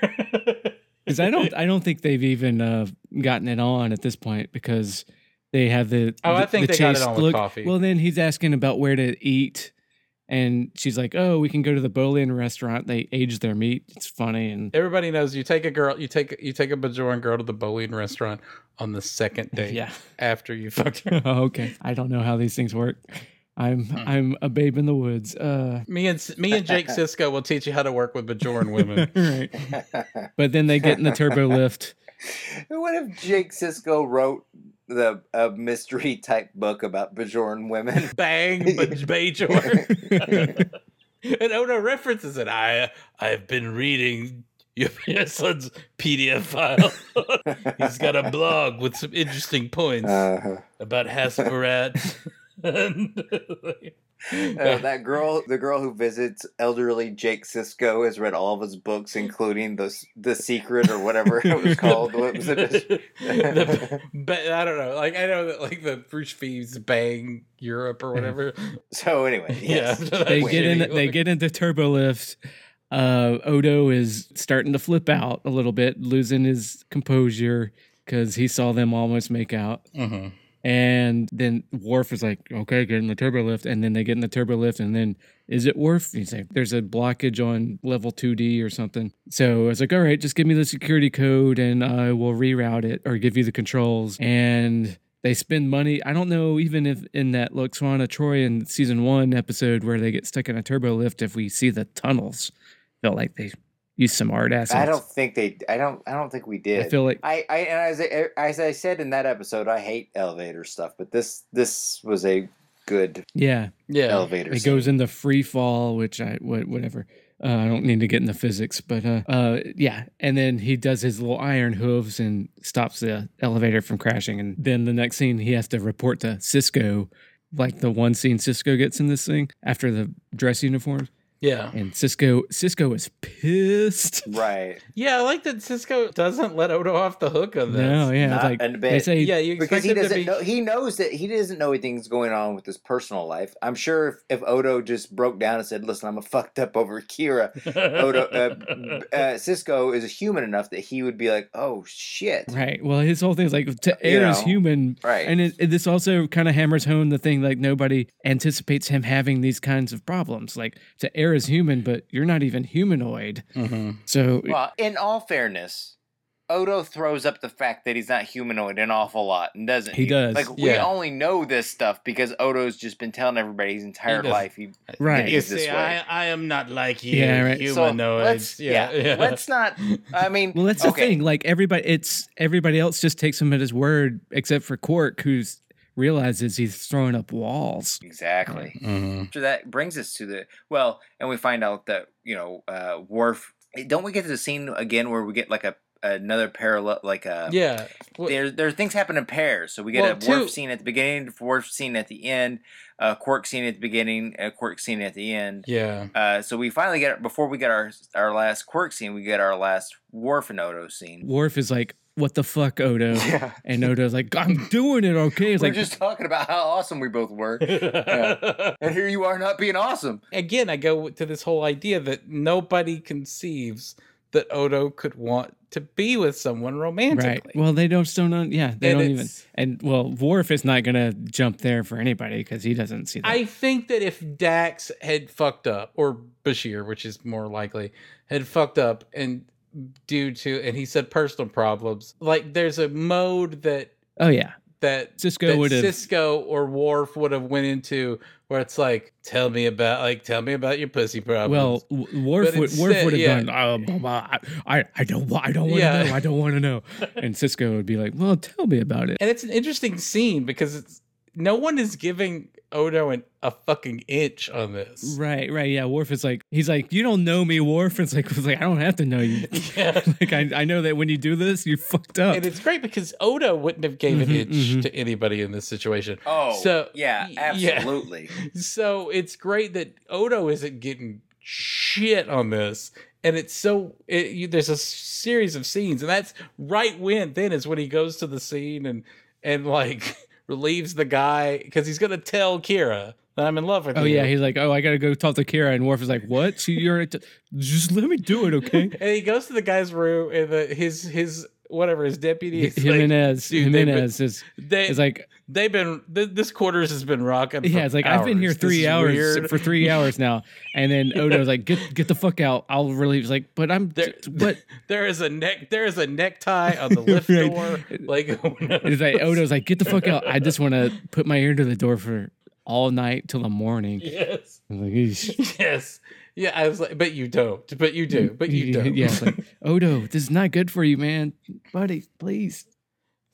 because I don't I don't think they've even uh, gotten it on at this point because they have the Oh, I think the they got it on with coffee. Well, then he's asking about where to eat, and she's like, "Oh, we can go to the Bolian restaurant. They age their meat. It's funny." And Everybody knows you take a girl, you take you take a Bajoran girl to the Bolian restaurant on the second date yeah, after you fucked her. oh, okay. I don't know how these things work. I'm I'm a babe in the woods. Uh, Me and me and Jake Sisko will teach you how to work with Bajoran women. right. But then they get in the turbo lift. what if Jake Sisko wrote the a mystery type book about Bajoran women? Bang, Baj- Bajor. and Odo references it. I I've been reading your, your son's PDF file. He's got a blog with some interesting points Uh, about Hasperat. And, uh, that girl, the girl who visits elderly Jake Sisko, has read all of his books, including the the Secret or whatever it was called. What was it? the, ba- I don't know. Like I know that like the Bruce Fees bang Europe or whatever. so anyway, Yeah. They Wait, get in. wait, They get into turbo lift. Uh, Odo is starting to flip out a little bit, losing his composure because he saw them almost make out. Mhm. And then Worf is like, okay, get in the turbo lift. And then they get in the turbo lift. And then, is it Worf? He's like, there's a blockage on level 2D or something. So I was like, all right, just give me the security code and I will reroute it or give you the controls. And they spend money. I don't know, even if in that Lwaxana Troi in season one episode where they get stuck in a turbo lift, if we see the tunnels, felt like they used some art assets. I don't think they. I don't. I don't think we did. I feel like I, I and as I, as I said in that episode, I hate elevator stuff, but this this was a good yeah, Yeah. elevator. it scene. goes into free fall, which I what whatever. Uh, I don't need to get into physics, but uh, uh, yeah. And then he does his little iron hooves and stops the elevator from crashing. And then the next scene, he has to report to Sisko, like the one scene Sisko gets in this thing after the dress uniforms. Yeah. And Sisko, Sisko is pissed. right. Yeah, I like that Sisko doesn't let Odo off the hook on this. No, yeah, Not like a they say, Yeah, you because he doesn't be know he knows that he doesn't know anything's going on with his personal life i'm sure if, if odo just broke down and said listen i'm a fucked up over kira odo uh, uh, sisko is human enough that he would be like oh shit right. Well, his whole thing is like to err is know, human, right And it, it- this also kind of hammers home the thing like nobody anticipates him having these kinds of problems. Like to err is human, but you're not even humanoid. Mhm. So well in all fairness Odo throws up the fact that he's not humanoid an awful lot, and doesn't He does. Like we only know this stuff because Odo's just been telling everybody his entire does. life. He Right. You is this see, way. I, I am not like you, Yeah, right. So humanoids. let's, yeah, yeah. let's not. I mean, well, that's the thing. Like everybody, it's everybody else just takes him at his word, except for Quark, who's realizes he's throwing up walls. Exactly. Mhm. So that brings us to the well, and we find out that you know, uh, Worf. Don't we get to the scene again where we get like a another parallel, like a Yeah. Well, There, there things happen in pairs. So we get Well, a Worf two- scene at the beginning, Worf scene at the end, a Quark scene at the beginning, a Quark scene at the end. yeah. Uh, so we finally get before we get our our last Quark scene, we get our last Worf and Odo scene. Worf is like, "What the fuck, Odo?" Yeah. And Odo's like, "I'm doing it, okay." It's We're like, just talking about how awesome we both were, and here you are not being awesome. Again, I go to this whole idea that nobody conceives that Odo could want to be with someone romantically. right. Well, they don't still know. Yeah, they And don't even. And well, Worf is not gonna jump there for anybody because he doesn't see that. I think that if Dax had fucked up, or Bashir, which is more likely, had fucked up and due to, and he said personal problems, like there's a mode that oh yeah, that Sisko would've- Sisko or Worf would have went into where it's like, tell me about like tell me about your pussy problems. Well, W- Worf would Worf would have yeah. gone. Um, oh, blah, I I don't I don't want to Yeah. know. I don't want to know. And Sisko would be like, "Well, tell me about it." and it's an interesting scene because it's no one is giving Odo an, a fucking inch on this. Right, right, yeah. Worf is like, he's like, "You don't know me, Worf." It's like, it's like I don't have to know you. Yeah. like I, I know that when you do this, you fucked up. And it's great because Odo wouldn't have gave an Mhm, inch mhm. to anybody in this situation. Oh, So, yeah, y- yeah. absolutely. So it's great that Odo isn't getting shit on this. And it's so it, you, there's a series of scenes, and that's right when then is when he goes to the scene and and like relieves the guy because he's gonna tell Kira that I'm in love with oh you. yeah, he's like, "Oh, I gotta go talk to Kira," and Worf is like, "What? She, you're just let me do it, okay?" and he goes to the guy's room, and the, his his whatever his deputy is like, Jimenez, dude, they've been- Jimenez is they is like, they've been th- this quarters has been rocking. Yeah, it's like I've been here hours. This three hours weird. for three hours now, and then Odo's like, "Get get the fuck out!" I'll relieve. He's like, "But I'm There- what?" There is a neck. There is a necktie on the lift Right. door. Like It's like Odo's like, "Get the fuck out!" I just want to put my ear to the door for all night till the morning. Yes. I'm like. Yes. Yeah, I was like, but you don't. But you do. But you don't. Yeah, it's like, Odo, this is not good for you, man. Buddy, please.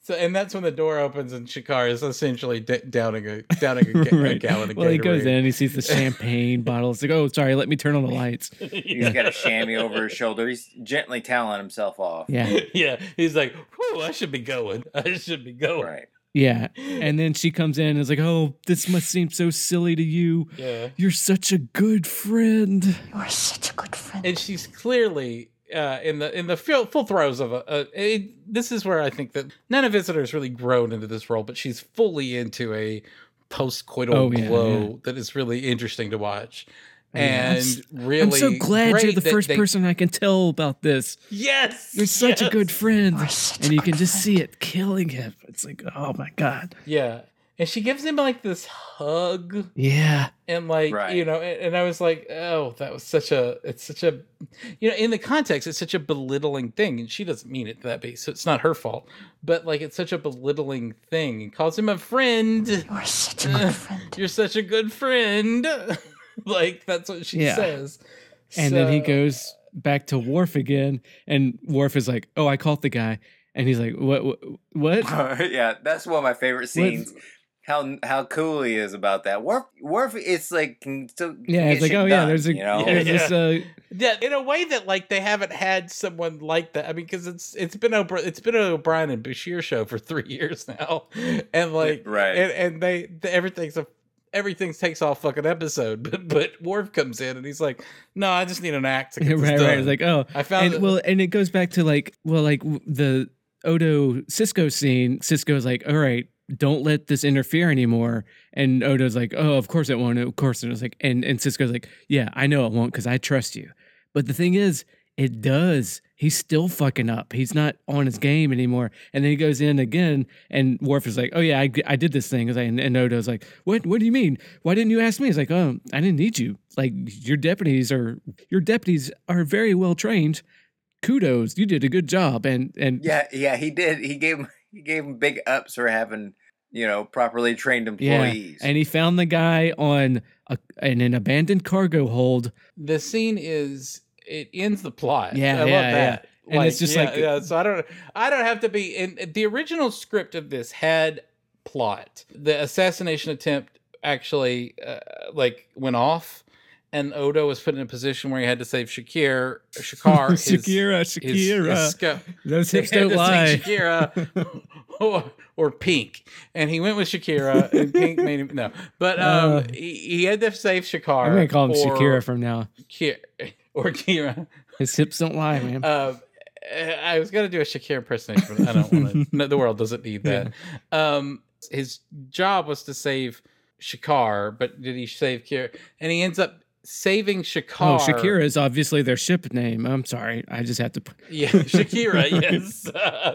So, and that's when the door opens and Shakaar is essentially d- downing a downing a, ga- a Right. gallon of Well, he goes Gatorade. in, he sees the champagne bottle. It's like, oh, sorry, let me turn on the lights. He's got a chamois over his shoulder. He's gently toweling himself off. Yeah, yeah, he's like, "Whew, I should be going. I should be going." Right. Yeah. And then she comes in and is like, oh, this must seem so silly to you. Yeah, You're such a good friend. You are such a good friend. and she's clearly uh, in the in the full, full throes of a. a, a this is where I think that Nana Visitor's really grown into this role, but she's fully into a post-coital Oh, yeah, glow yeah. that is really interesting to watch. Yeah, And s- really, I'm so glad you're the first they- person I can tell about this. Yes, You're such a good friend. And you can just friend. see it killing him. It's like, oh my God. Yeah, and she gives him like this hug. Yeah. and like Right. you know and, and i was like oh that was such a it's such a you know in the context it's such a belittling thing and she doesn't mean it that way so it's not her fault but like it's such a belittling thing and calls him a friend You are such a good friend. you're such a good friend like that's what she Yeah. says And then he goes back to Worf again. And Worf is like, oh, I caught the guy. And he's like, what? What? what? yeah, that's one of my favorite scenes. How how cool he is about that. Worf, Worf, it's like can still Yeah, it's like, shit oh, yeah, there's a, you know? there's Yeah. this, uh, yeah in a way that like they haven't had someone like that i mean because it's it's been O'Bri- it's been an o'brien and bashir show for three years now and like Right. and, and they, the, everything's a everything takes off fucking episode but but Worf comes in and he's like no i just need an act to get right, done. right. It's like, oh, i found and it- well, and it goes back to like, well, like the Odo Sisko scene. Sisko's like, all right, don't let this interfere anymore. And Odo's like, oh, of course it won't. Of course. And it's like, and, and Sisko's like, yeah, I know it won't because I trust you. But the thing is, it does. He's still fucking up. He's not on his game anymore. And then he goes in again, and Worf is like, "Oh yeah, I, I did this thing." Like- And, and Odo's like, "What? What do you mean? Why didn't you ask me?" He's like, "Oh, I didn't need you. Like your deputies are your deputies are very well trained. Kudos, you did a good job." And and Yeah, yeah, he did. He gave him he gave him big ups for having you know properly trained employees. yeah, employees. and he found the guy on a, in an abandoned cargo hold. the scene is it ends the plot Yeah, i love yeah, that And it's just yeah, like- yeah so i don't i don't have to be in the original script of this had plot the assassination attempt actually uh, like went off and odo was put in a position where he had to save shakir shakaar his- Shakira, his- Shakira, his sco- those hips don't lie. Shakira or, or Pink, and he went with Shakira, and Pink made him no, but um, Uh, he, he had to save Shakira. I'm gonna call him Shakira from now. Ki- or Kira. His hips don't lie, man. Um, I was gonna do a Shakira impersonation, but I don't want to. no, the world doesn't need that. Um, his job was to save Shakaar, but did he save Kira? And he ends up saving Shakaar. Oh, Shakira is obviously their ship name. I'm sorry. I just have to. put- Yeah, Shakira. yes,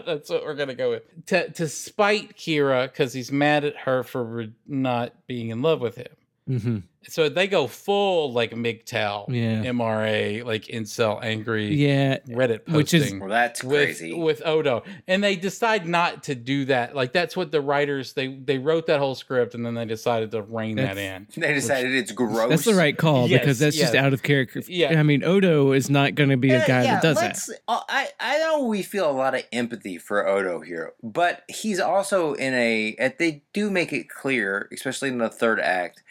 that's what we're gonna go with. To to spite Kira because he's mad at her for re- not being in love with him. Mhm. So they go full like MGTOW, Yeah. MRA, like incel, angry Yeah. Reddit posting. Which is- well, that's with crazy. with Odo, and they decide not to do that. Like that's what the writers they they wrote that whole script, and then they decided to rein that in. they decided it's gross. That's the right call Yes, because that's just out of character. Yeah. I mean, Odo is not going to be a guy yeah, that does that. let's- uh, I I know we feel a lot of empathy for Odo here, but he's also in a. They do make it clear, especially in the third act,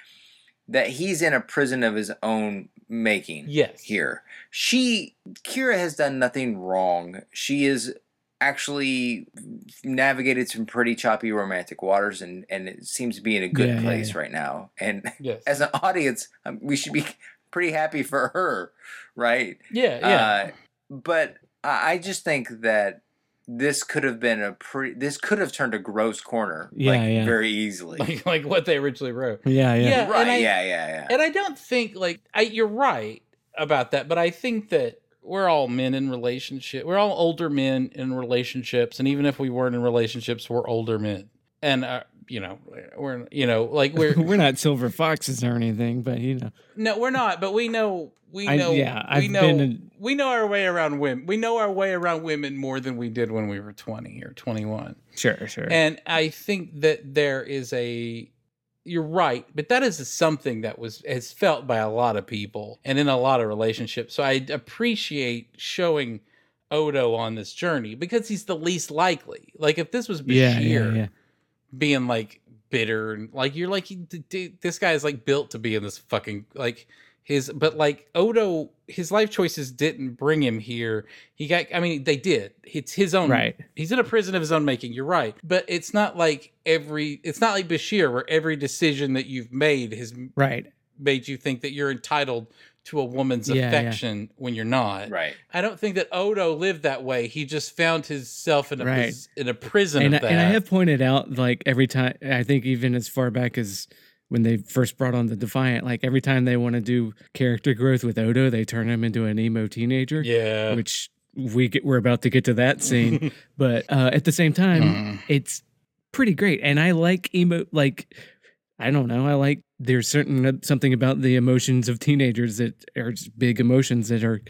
that he's in a prison of his own making. Yes. Here, she Kira has done nothing wrong. She is actually navigated some pretty choppy romantic waters and and it seems to be in a good Yeah, yeah, place yeah. right now and Yes. as an audience um, we should be pretty happy for her right yeah. Yeah. uh, but I I just think that this could have been a pretty. This could have turned a gross corner, Yeah, like yeah. very easily. like like what they originally wrote. yeah, yeah. Yeah. right? I- yeah, yeah, yeah. And I don't think like I, you're right about that, but I think that we're all men in relationship. We're all older men in relationships, and even if we weren't in relationships, we're older men. And uh, you know, we're you know like we're We're not silver foxes or anything, but you know, no, we're not. But we know we I- know yeah, we I've know been in- we know our way around women. We know our way around women more than we did when we were twenty or twenty one. sure, sure. And I think that there is a you're right, but that is something that was is felt by a lot of people and in a lot of relationships. So I appreciate showing Odo on this journey because he's the least likely. Like if this was Bashir Yeah, yeah, yeah. Being like bitter and like you're like he- d- d- this guy is like built to be in this fucking like his but like Odo his life choices didn't bring him here. He got I mean they did. It's his own Right. He's in a prison of his own making. You're right. But it's not like every it's not like Bashir where every decision that you've made has Right. made you think that you're entitled to a woman's Yeah, yeah. affection when you're not. Right. I don't think that Odo lived that way. He just found himself in a Right. pos- in a prison and I, of that. and I have pointed out like every time I think even as far back as when they first brought on the Defiant, like every time they want to do character growth with Odo, they turn him into an emo teenager. yeah. Which we get, we're about to get to that scene, but uh, at the same time, Mm. it's pretty great, and I like emo. Like I don't know, I like there's certain uh, something about the emotions of teenagers that are big emotions that are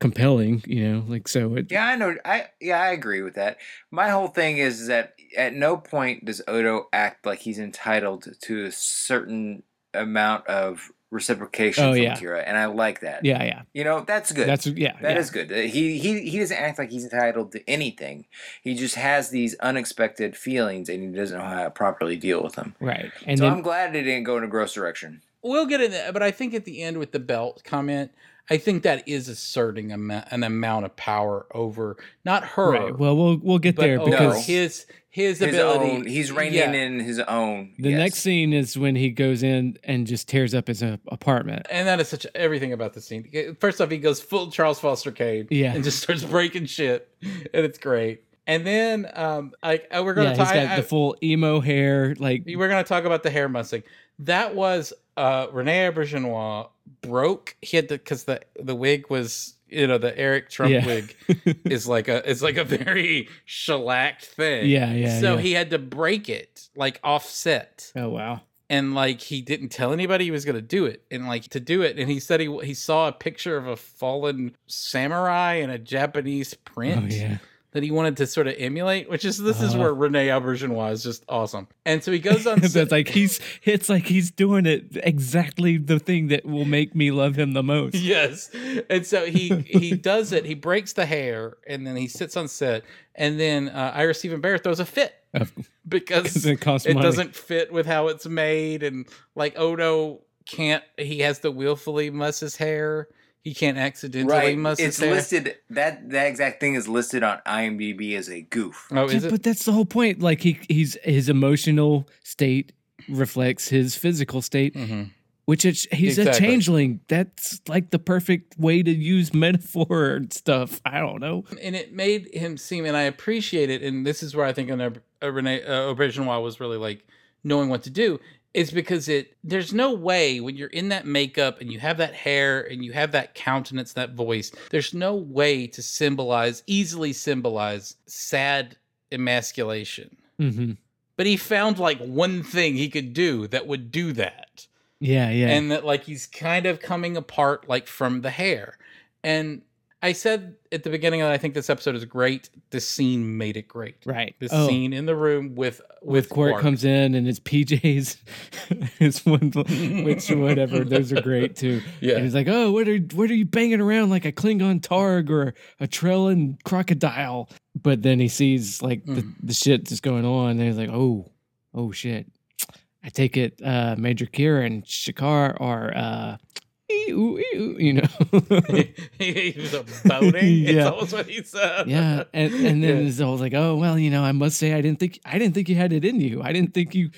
compelling. You know, like so. It, Yeah, I know. I yeah, I agree with that. My whole thing is that at no point does Odo act like he's entitled to a certain amount of reciprocation Oh, from yeah. Kira, and I like that. yeah, yeah. You know, that's good. That's yeah. That yeah. is good. He he he doesn't act like he's entitled to anything. He just has these unexpected feelings, and he doesn't know how to properly deal with them. right. And so then I'm glad it didn't go in a gross direction. we'll get in there, but I think at the end with the belt comment, I think that is asserting a an amount of power over not her, Right. Well, we'll we'll get but there over because his his, His ability. own, he's reigning Yeah. in his own. the yes. next scene is when he goes in and just tears up his uh, apartment. And that is such everything about the scene. First off, he goes full Charles Foster Kane, Yeah. and just starts breaking shit, and it's great. And then, um, like uh, we're gonna Yeah, talk. he's got the full emo hair, like we're gonna talk about the hair mustang. That was uh Rene Auberjonois broke. He had to because the the wig was you know the Eric Trump Yeah. wig is like a is like a very shellacked thing. Yeah, yeah, So yeah. he had to break it like offset oh wow, and like he didn't tell anybody he was going to do it and like to do it and he said he he saw a picture of a fallen samurai in a japanese oh, print oh yeah, that he wanted to sort of emulate which is this is Uh-huh. where rene Auberjonois is just awesome. And so he goes on that's set- like he's it's like he's doing it exactly the thing that will make me love him the most. yes. And so he he does it he breaks the hair and then he sits on set and then uh, Ira Steven Behr throws a fit. Because it it doesn't fit with how it's made and like odo can't he has to willfully muss his hair he can't accidentally right. muss It's his hair listed that that exact thing is listed on IMDb as a goof. oh is Yeah, it but that's the whole point. Like he he's his emotional state reflects his physical state, Mhm. which is he's a changeling. That's like the perfect way to use metaphor and stuff. I don't know. and it made him seem and i appreciate it and this is where i think an, uh, rene uh, Auberjonois was really like knowing what to do is because it there's no way when you're in that makeup and you have that hair and you have that countenance that voice there's no way to symbolize easily symbolize sad emasculation. Hmm but he found like one thing he could do that would do that. Yeah, yeah. and that like he's kind of coming apart like from the hair. And i said at the beginning that i think this episode is great this scene made it great right. this Oh. scene in the room with with with Quark, Quark. comes in and his PJs, his one, which whatever, those are great too. Yeah. and he's like, "Oh, what are what are you banging around like a Klingon Targ or a Trellin crocodile?" But then he sees like the, Mm. the shit that's going on, and he's like, "Oh, oh shit." I take it, uh, Major Kira and Shakaar are, uh, you know. he was a boating it's Yeah. almost what he said yeah and and then Yeah. it's like oh well you know i must say i didn't think i didn't think you had it in you i didn't think you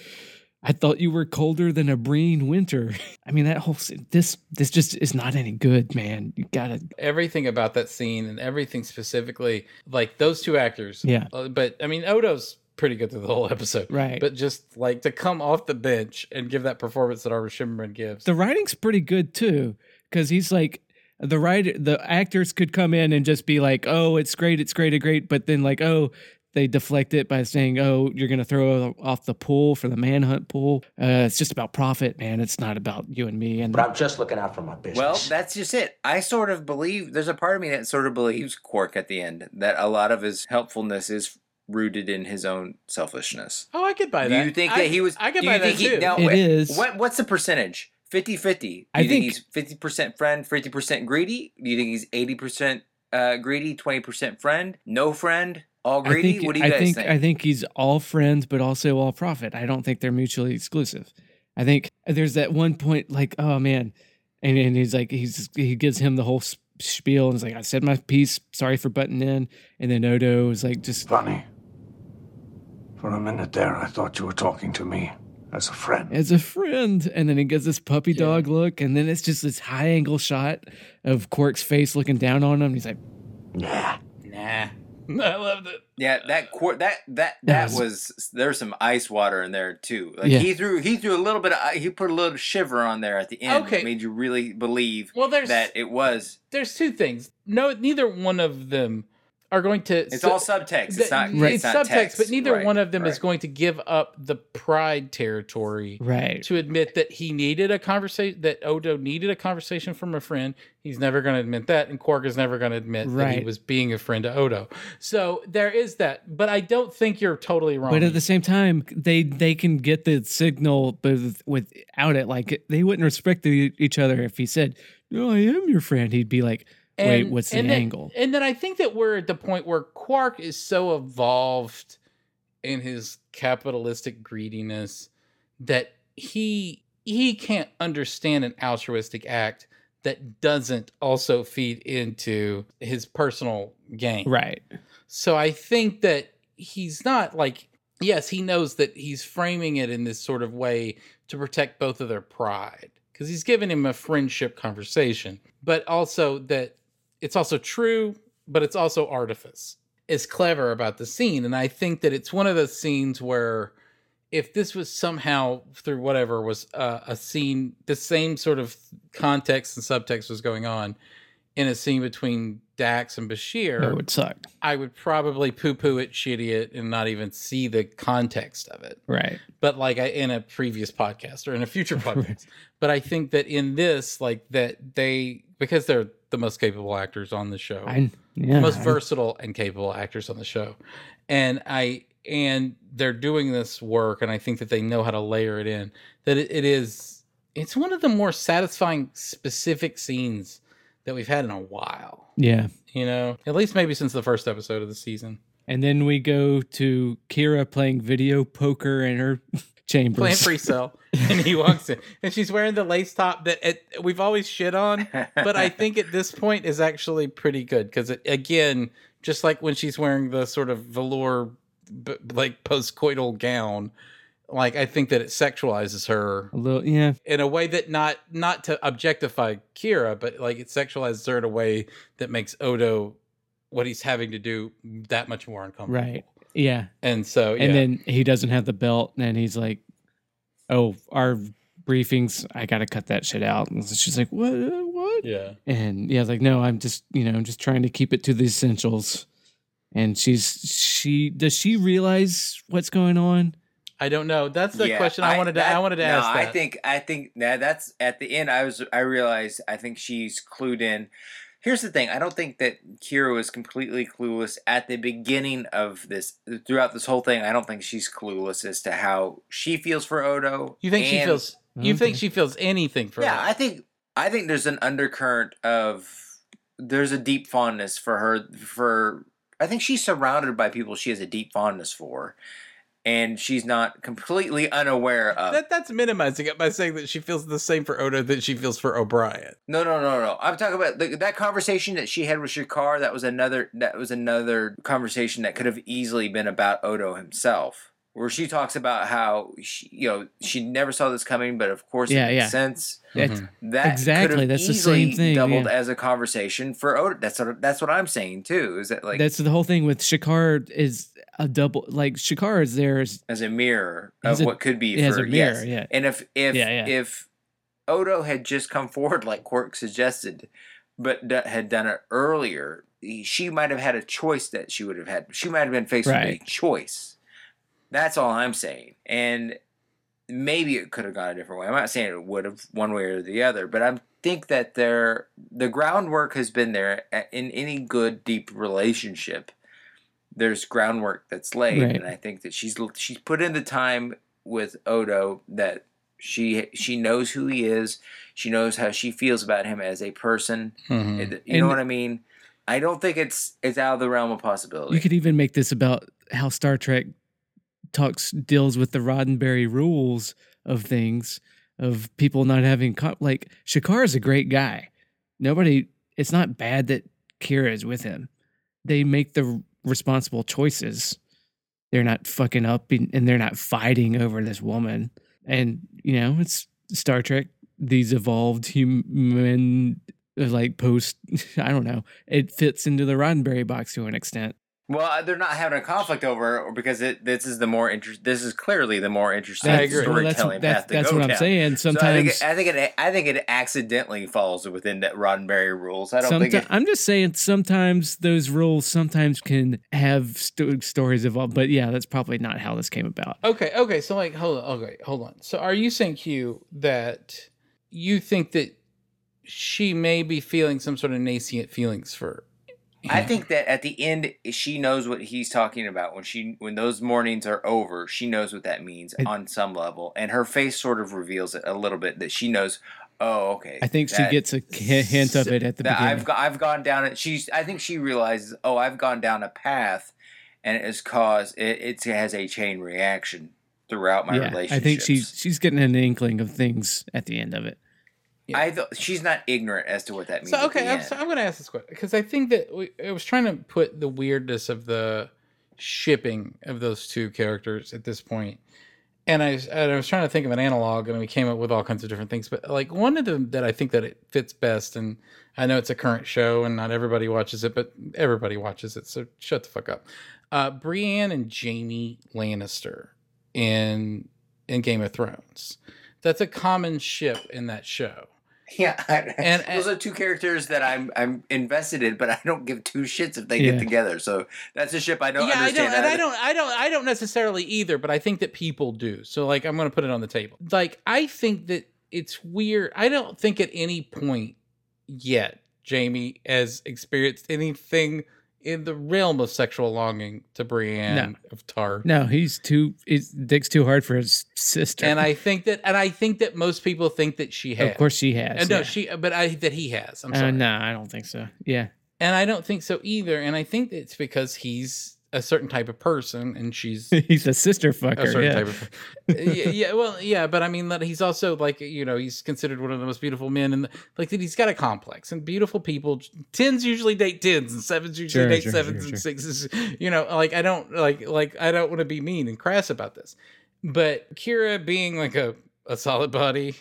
i thought you were colder than a breen winter i mean that whole this this just is not any good man you gotta everything about that scene and everything specifically like those two actors Yeah. uh, but i mean odo's pretty good through the whole episode Right. but just like to come off the bench and give that performance that Armin Shimerman gives the writing's pretty good too because he's like the writer the actors could come in and just be like oh it's great it's great it's great but then like oh they deflect it by saying, "Oh, you're going to throw off the pool for the manhunt pool. Uh, it's just about profit, man. It's not about you and me." And But I'm just looking out for my business. Well, that's just it. I sort of believe there's a part of me that sort of believes Quark at the end that a lot of his helpfulness is rooted in his own selfishness. Oh, I could buy that. Do that. you think I, that he was? I could do you buy that he, too. Now, It wait, is. What, what's the percentage? 50 50. Do I think, think- he's 50% friend, 50% greedy? Do you think he's 80% uh, greedy, 20% friend? No friend? All greedy? think, what do you I guys think, think? I think he's all friends, but also all profit. I don't think they're mutually exclusive. I think there's that one point, like, oh man, and, and he's like, he's he gives him the whole spiel, and he's like, I said my piece. Sorry for butting in. And then Odo is like, just Funny. For a minute there, I thought you were talking to me as a friend. as a friend. And then he gives this puppy dog look, and then it's just this high angle shot of Quark's face looking down on him. He's like, Nah. nah. I loved it. yeah, that quar- that that That that was there's some ice water in there too. Like Yeah. he threw he threw a little bit of he put a little shiver on there at the end. Okay. made you really believe Well, there's that it was. there's two things. No, neither one of them are going to. It's all subtext. It's not. Right. It's not subtext, text. but neither Right, one of them is going to give up the pride territory right. to admit that he needed a conversation, that Odo needed a conversation from a friend. He's never going to admit that, and Quark is never going to admit that he was being a friend to Odo. So there is that, but I don't think you're totally wrong. But at the same time, they they can get the signal, but without it, like they wouldn't respect the, each other if he said, "No, I am your friend." He'd be like, "Wait, And- what's the then- angle?" And then I think that we're at the point where Quark is so evolved in his capitalistic greediness that he he can't understand an altruistic act that doesn't also feed into his personal gain. Right. So I think that he's not like yes, he knows that he's framing it in this sort of way to protect both of their pride because he's given him a friendship conversation, but also that it's also true, but it's also artifice. Is clever about the scene, and I think that it's one of those scenes where if this was somehow through whatever was uh, a scene, the same sort of context and subtext was going on in a scene between Dax and Bashir, That would suck. I would probably poo poo it, shitty it, and not even see the context of it. Right. But like I, in a previous podcast or in a future podcast. but I think that in this, like that they, because they're the most capable actors on the show, I yeah. most I- versatile and capable actors on the show. And I, and they're doing this work, and I think that they know how to layer it in. That it, it is, it's one of the more satisfying, specific scenes that we've had in a while. Yeah. you know at least maybe since the first episode of the season. And then we go to Kira playing video poker in her chambers. playing free cell. And he walks in. And she's wearing the lace top that it, we've always shit on. But i think at this point is actually pretty good because again just like when she's wearing the sort of velour b- like post-coital gown like i think that it sexualizes her a little, yeah. in a way that not not to objectify kira but like it sexualizes her in a way that makes odo what he's having to do that much more uncomfortable Right. Yeah. and so yeah. And then he doesn't have the belt, and he's like, "Oh, our briefings, I got to cut that shit out." And she's like, "What? What?" yeah And yeah, I was like, "No, I'm just, you know, I'm just trying to keep it to the essentials." And she's she does she realize what's going on? I don't know. That's the Yeah, question I, wanted to. that- I wanted to no, ask. I think I think that that's at the end. I was I realized I think she's clued in. Here's the thing. I don't think that Kira was completely clueless at the beginning of this. Throughout this whole thing, I don't think she's clueless as to how she feels for Odo. you think she and- feels. You Okay. think mm-hmm. she feels anything for? Yeah, him. I think I think there's an undercurrent of there's a deep fondness for her for I think she's surrounded by people she has a deep fondness for and she's not completely unaware of. that that's minimizing it by saying that she feels the same for Odo that she feels for O'Brien. No, no, no, no. I'm talking about the, that conversation that she had with Shakaar. That was another. That was another conversation that could have easily been about Odo himself, where she talks about how she, you know, she never saw this coming, but of course Yeah, it makes yeah. sense. That's- That Exactly, that's the same thing, Doubled yeah. as a conversation for Odo. That's what that's what I'm saying too. Is that like That's the whole thing with Shakaar is a double like Shakaar is there as a mirror of a- what could be he has for a mirror, yes. yeah. And if if Yeah, yeah. if Odo had just come forward like Quark suggested, but d- had done it earlier, he- she might have had a choice that she would have had. She might have been faced with a choice. That's all I'm saying. And maybe it could have gone a different way. I'm not saying it would have one way or the other, but I think that there the groundwork has been there in any good deep relationship there's groundwork that's laid, Right. and I think that she's she's put in the time with Odo that she she knows who he is. She knows how she feels about him as a person. Mhm. You And- know what I mean? I don't think it's it's out of the realm of possibility. You could even make this about how Star Trek talks deals with the Roddenberry rules of things of people not having co- like Shakaar is a great guy. Nobody. It's not bad that Kira is with him. They make the responsible choices. They're not fucking up and they're not fighting over this woman. And you know, it's Star Trek. These evolved human, like post. I don't know. It fits into the Roddenberry box to an extent. Well, uh, they're not having a conflict over it, because it this is the more interest. This is clearly the more interesting I agree. Well, storytelling that's, path to that's go what I'm down. saying. So I Sometimes, think, it, I think it. I think it accidentally falls within that Roddenberry rules. I don't think it. I'm just saying sometimes those rules sometimes can have sto- stories evolve. But yeah, that's probably not how this came about. Okay, okay. So like, hold on. Okay, hold on. So are you saying, Hugh, that you think that she may be feeling some sort of nascent feelings for? I think that at the end, she knows what he's talking about. When she, when those mornings are over, she knows what that means I- on some level, and her face sort of reveals it a little bit that she knows. Oh, okay. I think she gets a hint of it at the beginning. I've I've gone down it. She's. I think she realizes. Oh, I've gone down a path, and it has caused. It, it has a chain reaction throughout my yeah, relationship. I think she's she's getting an inkling of things at the end of it. I th- she's not ignorant as to what that means. So okay, I'm, so I'm going to ask this question because I think that we, I was trying to put the weirdness of the shipping of those two characters at this point, and I, was- and I was trying to think of an analog, and we came up with all kinds of different things. But like one of them that I think that it fits best, and I know it's a current show, and not everybody watches it, but everybody watches it, so shut the fuck up. Uh, Brienne and Jaime Lannister in in Game of Thrones. That's a common ship in that show. Yeah, I, And- those uh, are two characters that I'm I'm invested in, but I don't give two shits if they Yeah. get together. So that's a ship I don't yeah, I don't, and I don't, I don't, I don't necessarily either. But I think that people do. So, like, I'm going to put it on the table. Like, I think that it's weird. I don't think at any point yet Jaime has experienced anything in the realm of sexual longing to Brienne of Tarth. No, he's too. He digs too hard for his sister. And I think that, and I think that most people think that she has. of course she has. And no, yeah. she, but I that he has. I'm Uh, sorry. no, I don't think so. Yeah, And I don't think so either. And I think it's because he's a certain type of person, and she's he's a sister a fucker. certain Yeah. type of yeah, yeah well yeah but i mean that he's also like you know he's considered one of the most beautiful men and like that he's got a complex and beautiful people tens usually date tens and sevens usually Sure, date sure, sevens sure, and sixes you know like i don't like like i don't want to be mean and crass about this but kira being like a, a solid body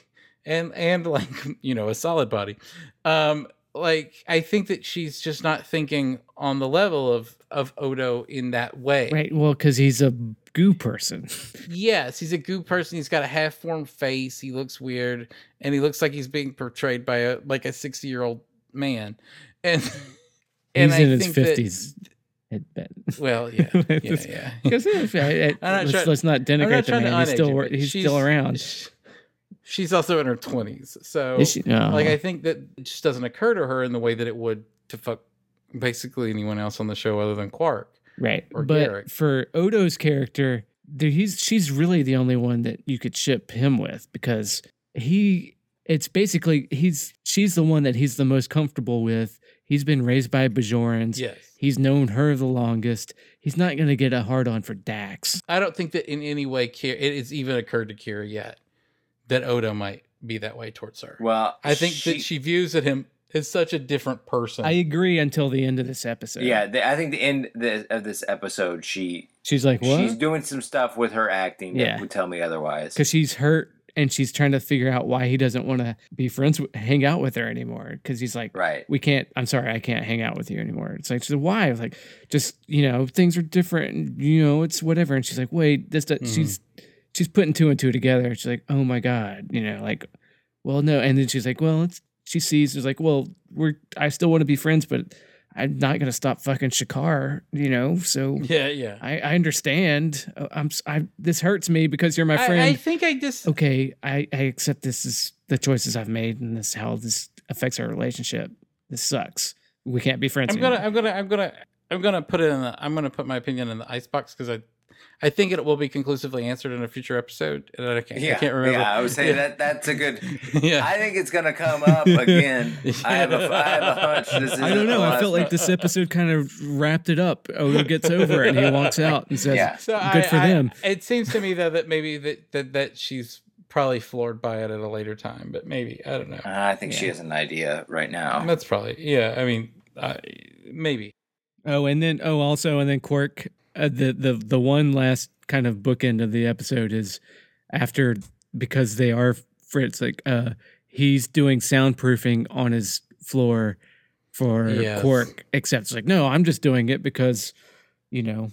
and and like you know a solid body um like i think that she's just not thinking on the level of of odo in that way Right. Well, because he's a goo person. Yes, he's a goo person. He's got a half formed face. He looks weird, and he looks like he's being portrayed by a like a sixty year old man. And and he's I in his think that- fifties. Well, yeah, yeah, yeah. Because let's, let's not denigrate the man. He's still it, he's still around. Sh- She's also in her twenties, so Is she? No. like I think that it just doesn't occur to her in the way that it would to fuck basically anyone else on the show other than Quark. right. or But Garak. for Odo's character, there, he's she's really the only one that you could ship him with because he. It's basically he's she's the one that he's the most comfortable with. He's been raised by Bajorans. Yes, He's known her the longest. He's not going to get a hard on for Dax. I don't think that in any way Kira, it has even occurred to Kira yet that Odo might be that way towards her. Well, I think that she views at him as such a different person. I agree until the end of this episode. Yeah, the, I think the end the, of this episode, she She's like, what? she's doing some stuff with her acting Yeah. that would tell me otherwise. because she's hurt and she's trying to figure out why he doesn't want to be friends hang out with her anymore because he's like Right. we can't i'm sorry i can't hang out with you anymore it's like she's like, why like just you know things are different and, you know it's whatever and she's like wait this does, Mhm. she's she's putting two and two together she's like oh my god you know like well no and then she's like well it's she sees it's like well we're i still want to be friends but i'm not gonna stop fucking shakaar you know so yeah, yeah. I, I understand. Uh, I'm. I, this hurts me because you're my friend I think I just okay, I, I accept this is the choices I've made and this how this affects our relationship. This sucks. We can't be friends. I'm gonna. I'm gonna I'm gonna I'm gonna put it in. The, I'm gonna put my opinion in the icebox because I, I think it will be conclusively answered in a future episode. And I can't. Yeah, I can't remember. yeah. I would say Yeah. that that's a good. yeah. I think it's gonna come up again. I have a I have a hunch. This is I don't know. I felt like this episode kind of wrapped it up. Odo gets over it and he walks out and says, Yeah. So Good I- for I- them. It seems to me though that maybe that, that that she's probably floored by it at a later time, but maybe I don't know. I think she has an idea right now. That's probably yeah. I mean, uh, maybe. Oh, and then oh, also, and then Quark. Uh, the the the one last kind of bookend of the episode is after because they are Fritz. Like uh, he's doing soundproofing on his floor for Yes. Quark. Except it's like, no, I'm just doing it because you know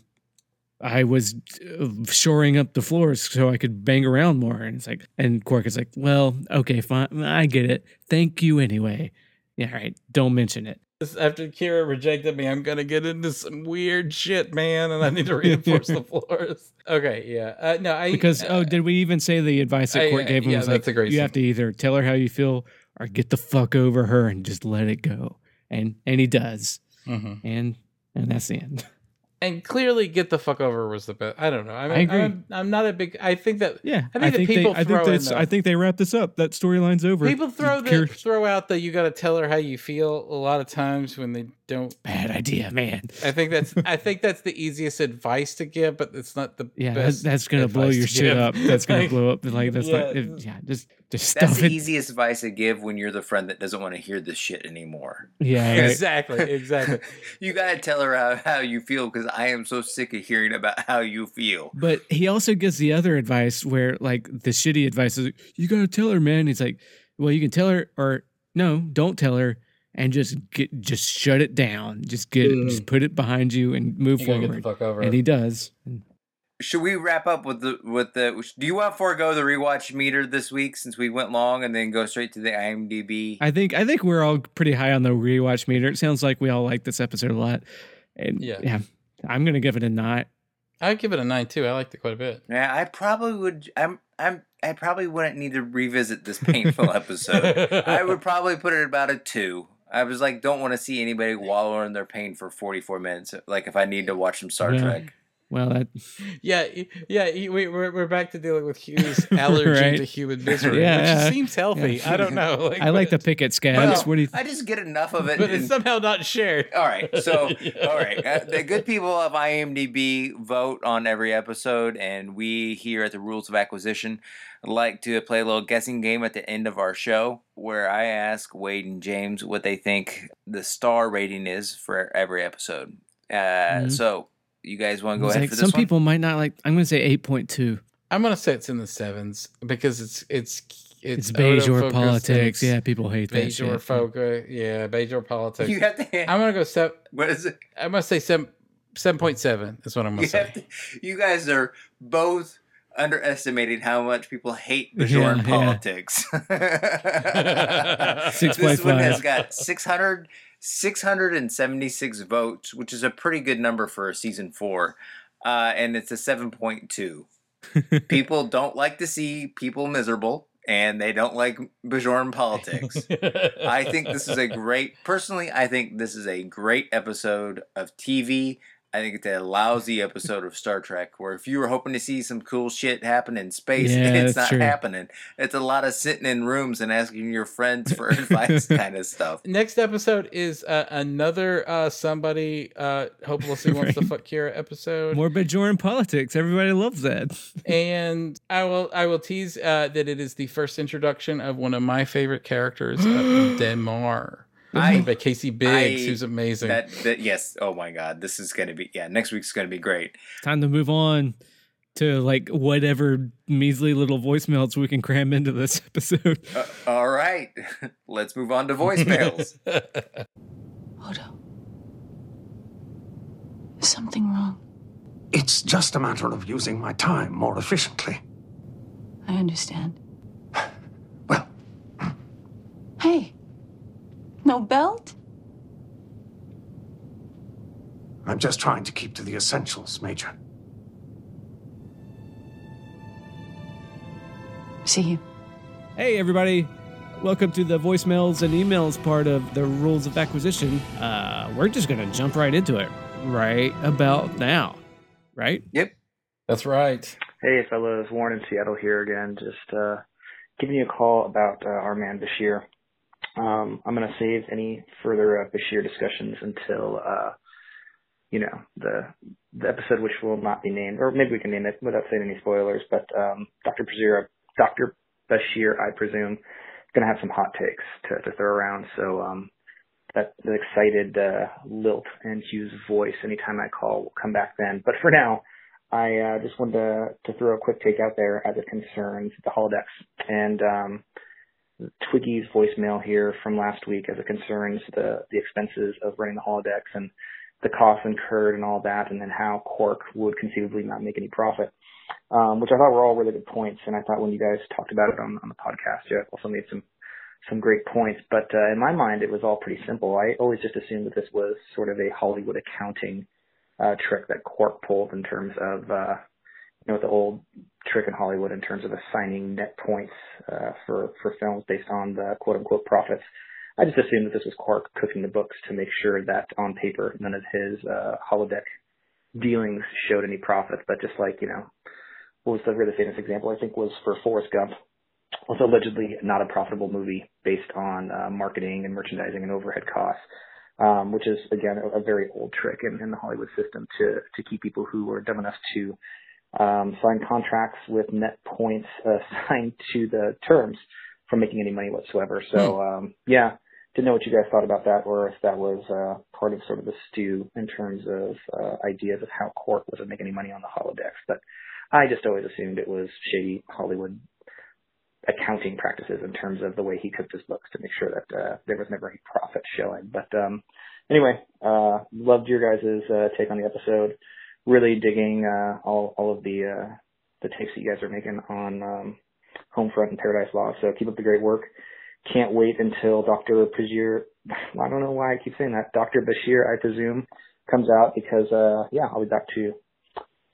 I was uh, shoring up the floors so I could bang around more. And it's like, and Quark is like, well, okay, fine, I get it. Thank you anyway. Yeah, all right. Don't mention it. After Kira rejected me, I'm gonna get into some weird shit, man, and I need to reinforce the floors. Okay, yeah. Uh, no, I Because uh, oh, did we even say the advice that I- Quark gave him yeah, was that's like a great you have to either tell her how you feel or get the fuck over her and just let it go. And and he does. mhm. And and that's the end. and clearly, get the fuck over was the best. I don't know. I, mean, I agree. I'm, I'm not a big. I think that Yeah, I think that people they, I throw think that's, the- I think they wrap this up. That storyline's over. people throw the, throw out that you got to tell her how you feel a lot of times when they don't. bad idea, man. I think that's I think that's the easiest advice to give, but it's not the Yeah, that's, best. that's gonna blow your shit give. up. That's gonna Like, blow up. Like that's not. yeah. it- yeah, just just That's stuff the it. easiest advice to give when you're the friend that doesn't want to hear this shit anymore. Yeah, right. Exactly, exactly. You gotta tell her how, how you feel because I am so sick of hearing about how you feel. But he also gives the other advice where, like, the shitty advice is, you gotta tell her, man. He's like, well, you can tell her, or no, don't tell her, and just get, just shut it down. Just get, it, just mm. put it behind you and move You gotta get the forward. fuck over. And he does. Should we wrap up with the with the? Do you want to forego the rewatch meter this week since we went long and then go straight to the IMDb? I think, I think we're all pretty high on the rewatch meter. It sounds like we all like this episode a lot. And Yeah. yeah, I'm gonna give it a nine. I'd give it a nine too. I liked it quite a bit. Yeah, I probably would. I'm. I'm. I probably wouldn't need to revisit this painful episode. I would probably put it about a two. I was like, don't want to see anybody wallow in their pain for 44 minutes. Like if I need to watch some Star Yeah. Trek. Well, that Yeah, yeah. We, we're we're back to dealing with Hugh's allergy Right. to human misery, Yeah, which yeah. seems healthy. Yeah. I don't know. I like to but- pick at scabs. Well, what do you? I just get enough of it. but it's somehow not shared. all right, so Yeah. all right, uh, the good people of IMDb vote on every episode, and we here at the Rules of Acquisition like to play a little guessing game at the end of our show, where I ask Wade and James what they think the star rating is for every episode. Uh, Mhm. So you guys want to go It's ahead like for this some one? people might not like. I'm gonna say eight point two. I'm gonna say it's in the sevens because it's it's It's, it's, Bajor politics. and Yeah, people hate that Bajor focus. Yeah, Bajor politics. You have to. I'm gonna go seven. what is it? I'm gonna say seven. Seven point seven is what I'm gonna say. to, you guys are both underestimating how much people hate Yeah, Bajoran yeah. politics. Six this one has got 600, 676 votes, which is a pretty good number for a season four. Uh, and it's a 7.2. people don't like to see people miserable, and they don't like Bajoran politics. I think this is a great. Personally, I think this is a great episode of TV. I think it's a lousy episode of Star Trek where if you were hoping to see some cool shit happen in space, Yeah, it's not true. happening. It's a lot of sitting in rooms and asking your friends for advice kind of stuff. Next episode is uh, another uh, somebody uh, hopelessly wants to fuck Kira episode. More Bajoran politics. Everybody loves that. and I will I will tease uh, that it is the first introduction of one of my favorite characters, uh, Damar, I- by Casey Biggs, I- who's amazing. That, that yes. Oh my God, this is gonna be yeah. Next week's gonna be great. Time to move on to like whatever measly little voicemails we can cram into this episode. Uh, all right, let's move on to voicemails. Odo. Is something wrong? It's just a matter of using my time more efficiently. I understand. Well, Hey. No belt? I'm just trying to keep to the essentials, Major. See you. Hey, everybody. Welcome to the voicemails and emails part of the rules of acquisition. Uh, we're just going to jump right into it. right about now, right? Yep. That's right. Hey, fellas, Warren in Seattle here again. Just uh, giving you a call about uh, our man Bashir. Um, I'm going to save any further uh, Bashir discussions until, uh, you know, the the episode which will not be named, or maybe we can name it without saying any spoilers. But um, Dr. Bashir, Dr. Bashir, I presume, going to have some hot takes to, to throw around. So um, that the excited uh, lilt and Hugh's voice anytime I call will come back then. But for now. I uh, just wanted to, to throw a quick take out there as it concerns the holodecks and um, Twiggy's voicemail here from last week as it concerns the the expenses of running the holodecks and the costs incurred and all that, and then how Quark would conceivably not make any profit, um, which I thought were all really good points. And I thought when you guys talked about it on, on the podcast, you also made some some great points. But uh, in my mind, it was all pretty simple. I always just assumed that this was sort of a Hollywood accounting uh, trick that Quark pulled in terms of, uh, you know, the old trick in Hollywood in terms of assigning net points uh, for for films based on the quote unquote profits. I just assumed that this was Quark cooking the books to make sure that on paper none of his uh, holodeck dealings showed any profit. But just like you know, what was the really famous example? I think was for Forrest Gump, was allegedly not a profitable movie based on uh, marketing and merchandising and overhead costs um, which is again a, a, very old trick in, in the Hollywood system to to keep people who are dumb enough to um, sign contracts with net points assigned to the terms from making any money whatsoever. So um, yeah, didn't know what you guys thought about that, or if that was uh, part of sort of the stew in terms of uh, ideas of how Quark wasn't making any money on the holodecks. But I just always assumed it was shady Hollywood accounting practices in terms of the way he cooked his books to make sure that uh, there was never any profit showing. But um, anyway, uh, loved your guys' uh, take on the episode. Really digging uh, all all of the uh, the takes that you guys are making on um, Homefront and Paradise Lost. So keep up the great work. Can't wait until Dr. Bashir. I don't know why I keep saying that. Dr. Bashir, I presume, comes out because uh, yeah, I'll be back to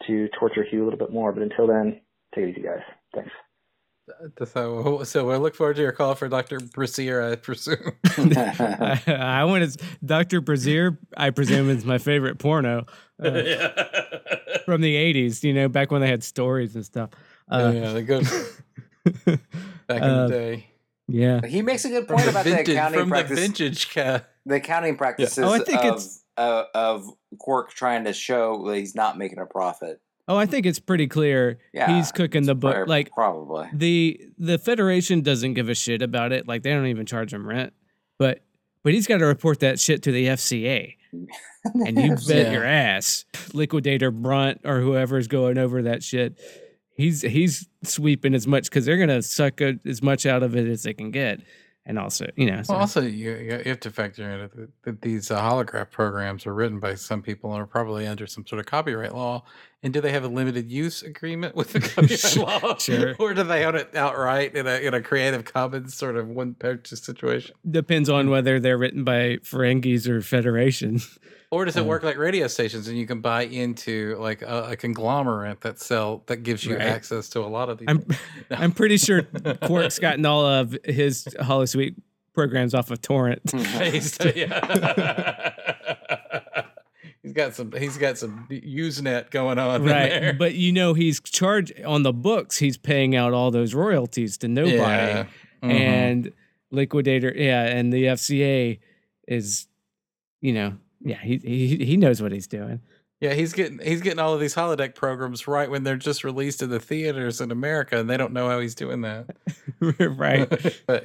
to torture Hugh a little bit more. But until then, take it easy, guys. Thanks. So, so we look forward to your call for Dr. Brazier, I presume. I, I want to, Dr. Brazier, I presume, is my favorite porno uh, from the 80s, you know, back when they had stories and stuff. Uh, yeah, they go back in uh, the day. Yeah. He makes a good point about vintage, the accounting from practice. the vintage cat. the accounting practices Oh, I think of, it's- uh, of Quark trying to show that he's not making a profit. Oh, I think it's pretty clear Yeah, he's cooking the book. Like, probably. the the Federation doesn't give a shit about it. Like, they don't even charge him rent. But but he's got to report that shit to the FCA. And you bet Yeah. your ass, Liquidator Brunt or whoever's going over that shit, he's he's sweeping as much because they're gonna suck a, as much out of it as they can get, and also you know, so- Well, also, you, you have to factor in that, that these uh, holograph programs are written by some people and are probably under some sort of copyright law. And do they have a limited use agreement with the copyright law? Sure. Or do they own it outright in a in a Creative Commons sort of one purchase situation? depends on whether they're written by Ferengis or Federation. Or does it Uh, work like radio stations and you can buy into like a, a conglomerate that sell that gives you Right. access to a lot of these? I'm? No. I'm pretty sure Quark's gotten all of his Holosuite programs off of torrent. He's- yeah. He's got some. He's got some Usenet going on right there. but you know he's charged on the books he's paying out all those royalties to nobody Yeah. Mhm. and liquidator yeah and the fca is you know yeah he he, he knows what he's doing Yeah, he's getting he's getting all of these holodeck programs right when they're just released in the theaters in America, and they don't know how he's doing that. right but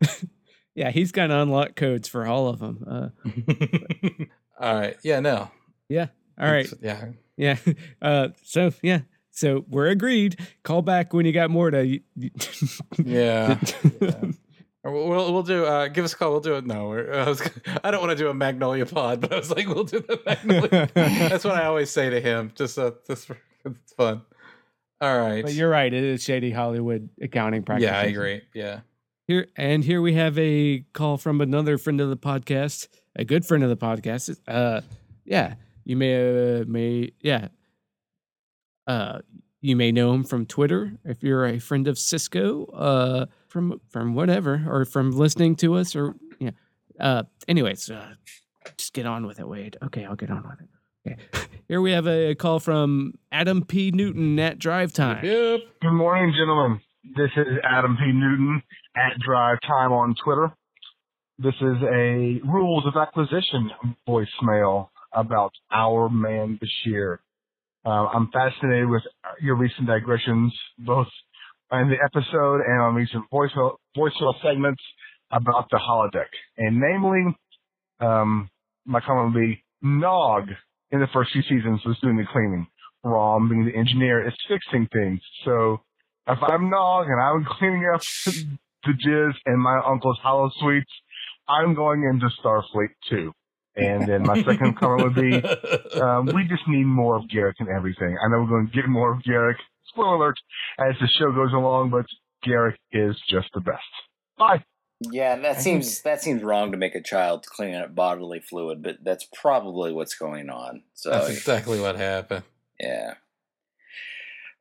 yeah he's got unlock codes for all of them uh, all right, yeah, no, yeah all right yeah, yeah uh so yeah so we're agreed call back when you got more to yeah. yeah. We'll we'll do. Uh, give us a call. We'll do it. No, we're, I was. I don't want to do a Magnolia pod, but I was like, we'll do the Magnolia. That's what I always say to him. Just uh, just for, it's fun. All right. But you're right. It is shady Hollywood accounting practice. yeah, I agree. Yeah. Here and here we have a call from another friend of the podcast, a good friend of the podcast. Uh, yeah, you may uh, may yeah. Uh, you may know him from Twitter if you're a friend of Sisko. Uh, from from whatever or from listening to us or yeah. Uh, anyways, uh, just get on with it, Wade. Okay, I'll get on with it. Okay. Here we have a call from Adam P. Newton at Drive Time. Yep. Good morning, gentlemen. This is Adam P. Newton at Drive Time on Twitter. This is a rules of acquisition voicemail about our man Bashir. Uh, I'm fascinated with your recent digressions, both in the episode and on recent voicemail, voicemail segments about the holodeck. And namely, um, my comment would be Nog in the first few seasons was doing the cleaning. Rom, being the engineer, is fixing things. So if I'm Nog and I'm cleaning up the jizz in my uncle's hollow suites, I'm going into Starfleet too. And then my second comment would be, um, we just need more of Garak and everything. I know we're going to get more of Garak. Spoiler alert as the show goes along, but Garak is just the best. Bye. Yeah, that seems that seems wrong to make a child clean up bodily fluid, but that's probably what's going on. So That's exactly what happened. yeah.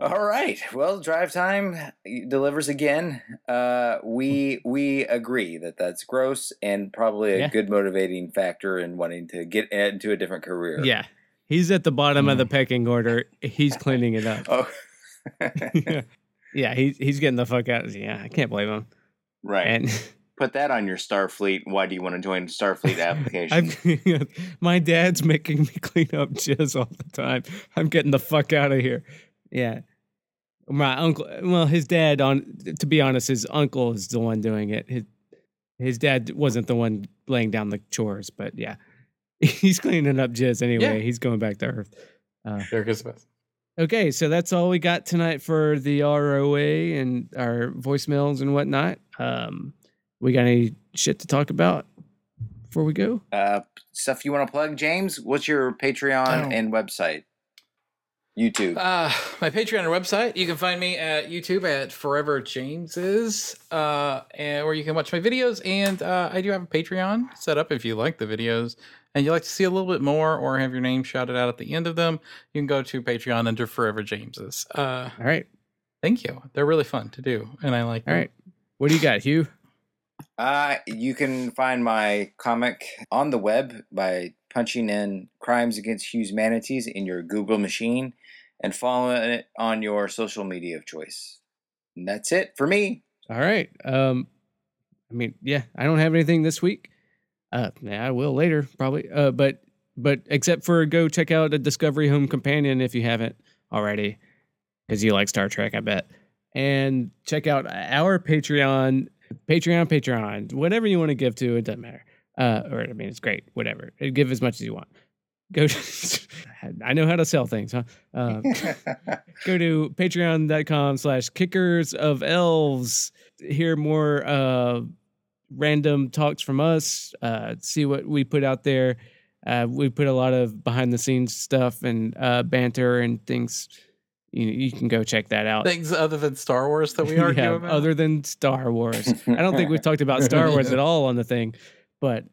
All right. Well, drive time delivers again. Uh, we we agree that that's gross and probably a Yeah. good motivating factor in wanting to get into a different career. Yeah. He's at the bottom of the pecking order. He's cleaning it up. Oh. yeah, he's he's getting the fuck out. Yeah, I can't blame him. right. And Put that on your Starfleet. Why do you want to join Starfleet application? I'm, my dad's making me clean up jizz all the time. I'm getting the fuck out of here. Yeah. My uncle, well, his dad, on to be honest, his uncle is the one doing it. His his dad wasn't the one laying down the chores, but yeah, he's cleaning up jizz anyway. Yeah. He's going back to Earth. Uh, There goes the best. Okay, so that's all we got tonight for the ROA and our voicemails and whatnot. Um, we got any shit to talk about before we go? uh, stuff you want to plug, James? What's your Patreon Oh. and website? YouTube. Uh, my Patreon and website. You can find me at YouTube at Forever James's, uh, and where you can watch my videos. And uh, I do have a Patreon set up if you like the videos and you like to see a little bit more or have your name shouted out at the end of them. You can go to Patreon under Forever James's. Uh, All right, thank you. They're really fun to do, and I like. all them. right. What do you got, Hugh? Uh, you can find my comic on the web by punching in Crimes Against Humanities in your Google machine and following it on your social media of choice. And that's it for me. All right. Um, I mean, yeah, I don't have anything this week. Uh, yeah, I will later probably. Uh, but but except for go check out a Discovery Home Companion if you haven't already, because you like Star Trek, I bet. And check out our Patreon, Patreon, Patreon, whatever you want to give to. It doesn't matter. Uh, or I mean, it's great. Whatever. Give as much as you want. Go. I know how to sell things, huh? Uh, go to patreon.com slash kickers of elves hear more uh random talks from us uh see what we put out there uh we put a lot of behind the scenes stuff and uh banter and things you, you can go check that out Things other than Star Wars that we argue yeah, about. other than star wars i don't think we've talked about star wars at all on the thing but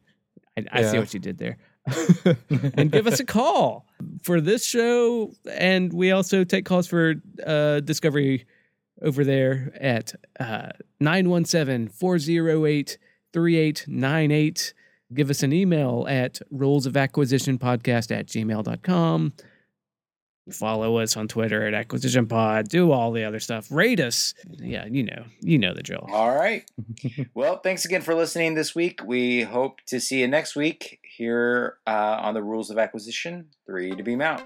i, I see what you did there and give us a call for this show. And we also take calls for uh discovery over there at uh 917-408-3898 give us an email at rules of acquisition podcast at gmail.com follow us on twitter at acquisition pod do all the other stuff. Rate us. Yeah you know you know the drill. All right. well, thanks again for listening this week. We hope to see you next week here uh, on the Rules of Acquisition 3 to beam out.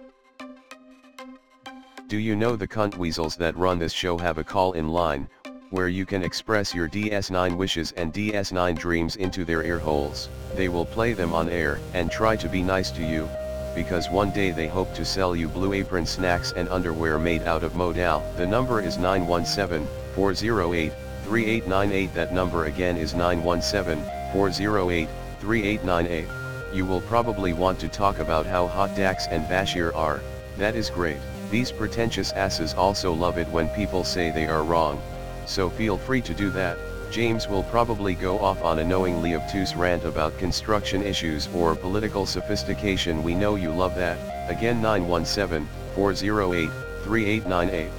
Do you know the cunt weasels that run this show have a call in line, where you can express your DS9 wishes and DS9 dreams into their ear holes? They will play them on air and try to be nice to you, because one day they hope to sell you blue apron snacks and underwear made out of modal. The number is 917-408-3898 that number again is 917-408-3898. You will probably want to talk about how hot Dax and Bashir are, that is great. These pretentious asses also love it when people say they are wrong, so feel free to do that. James will probably go off on a knowingly obtuse rant about construction issues or political sophistication. We know you love that. Again 917-408-3898.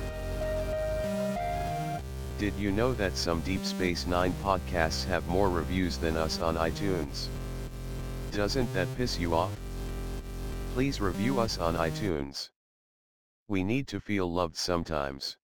Did you know that some Deep Space Nine podcasts have more reviews than us on iTunes? Doesn't that piss you off? Please review us on iTunes. We need to feel loved sometimes.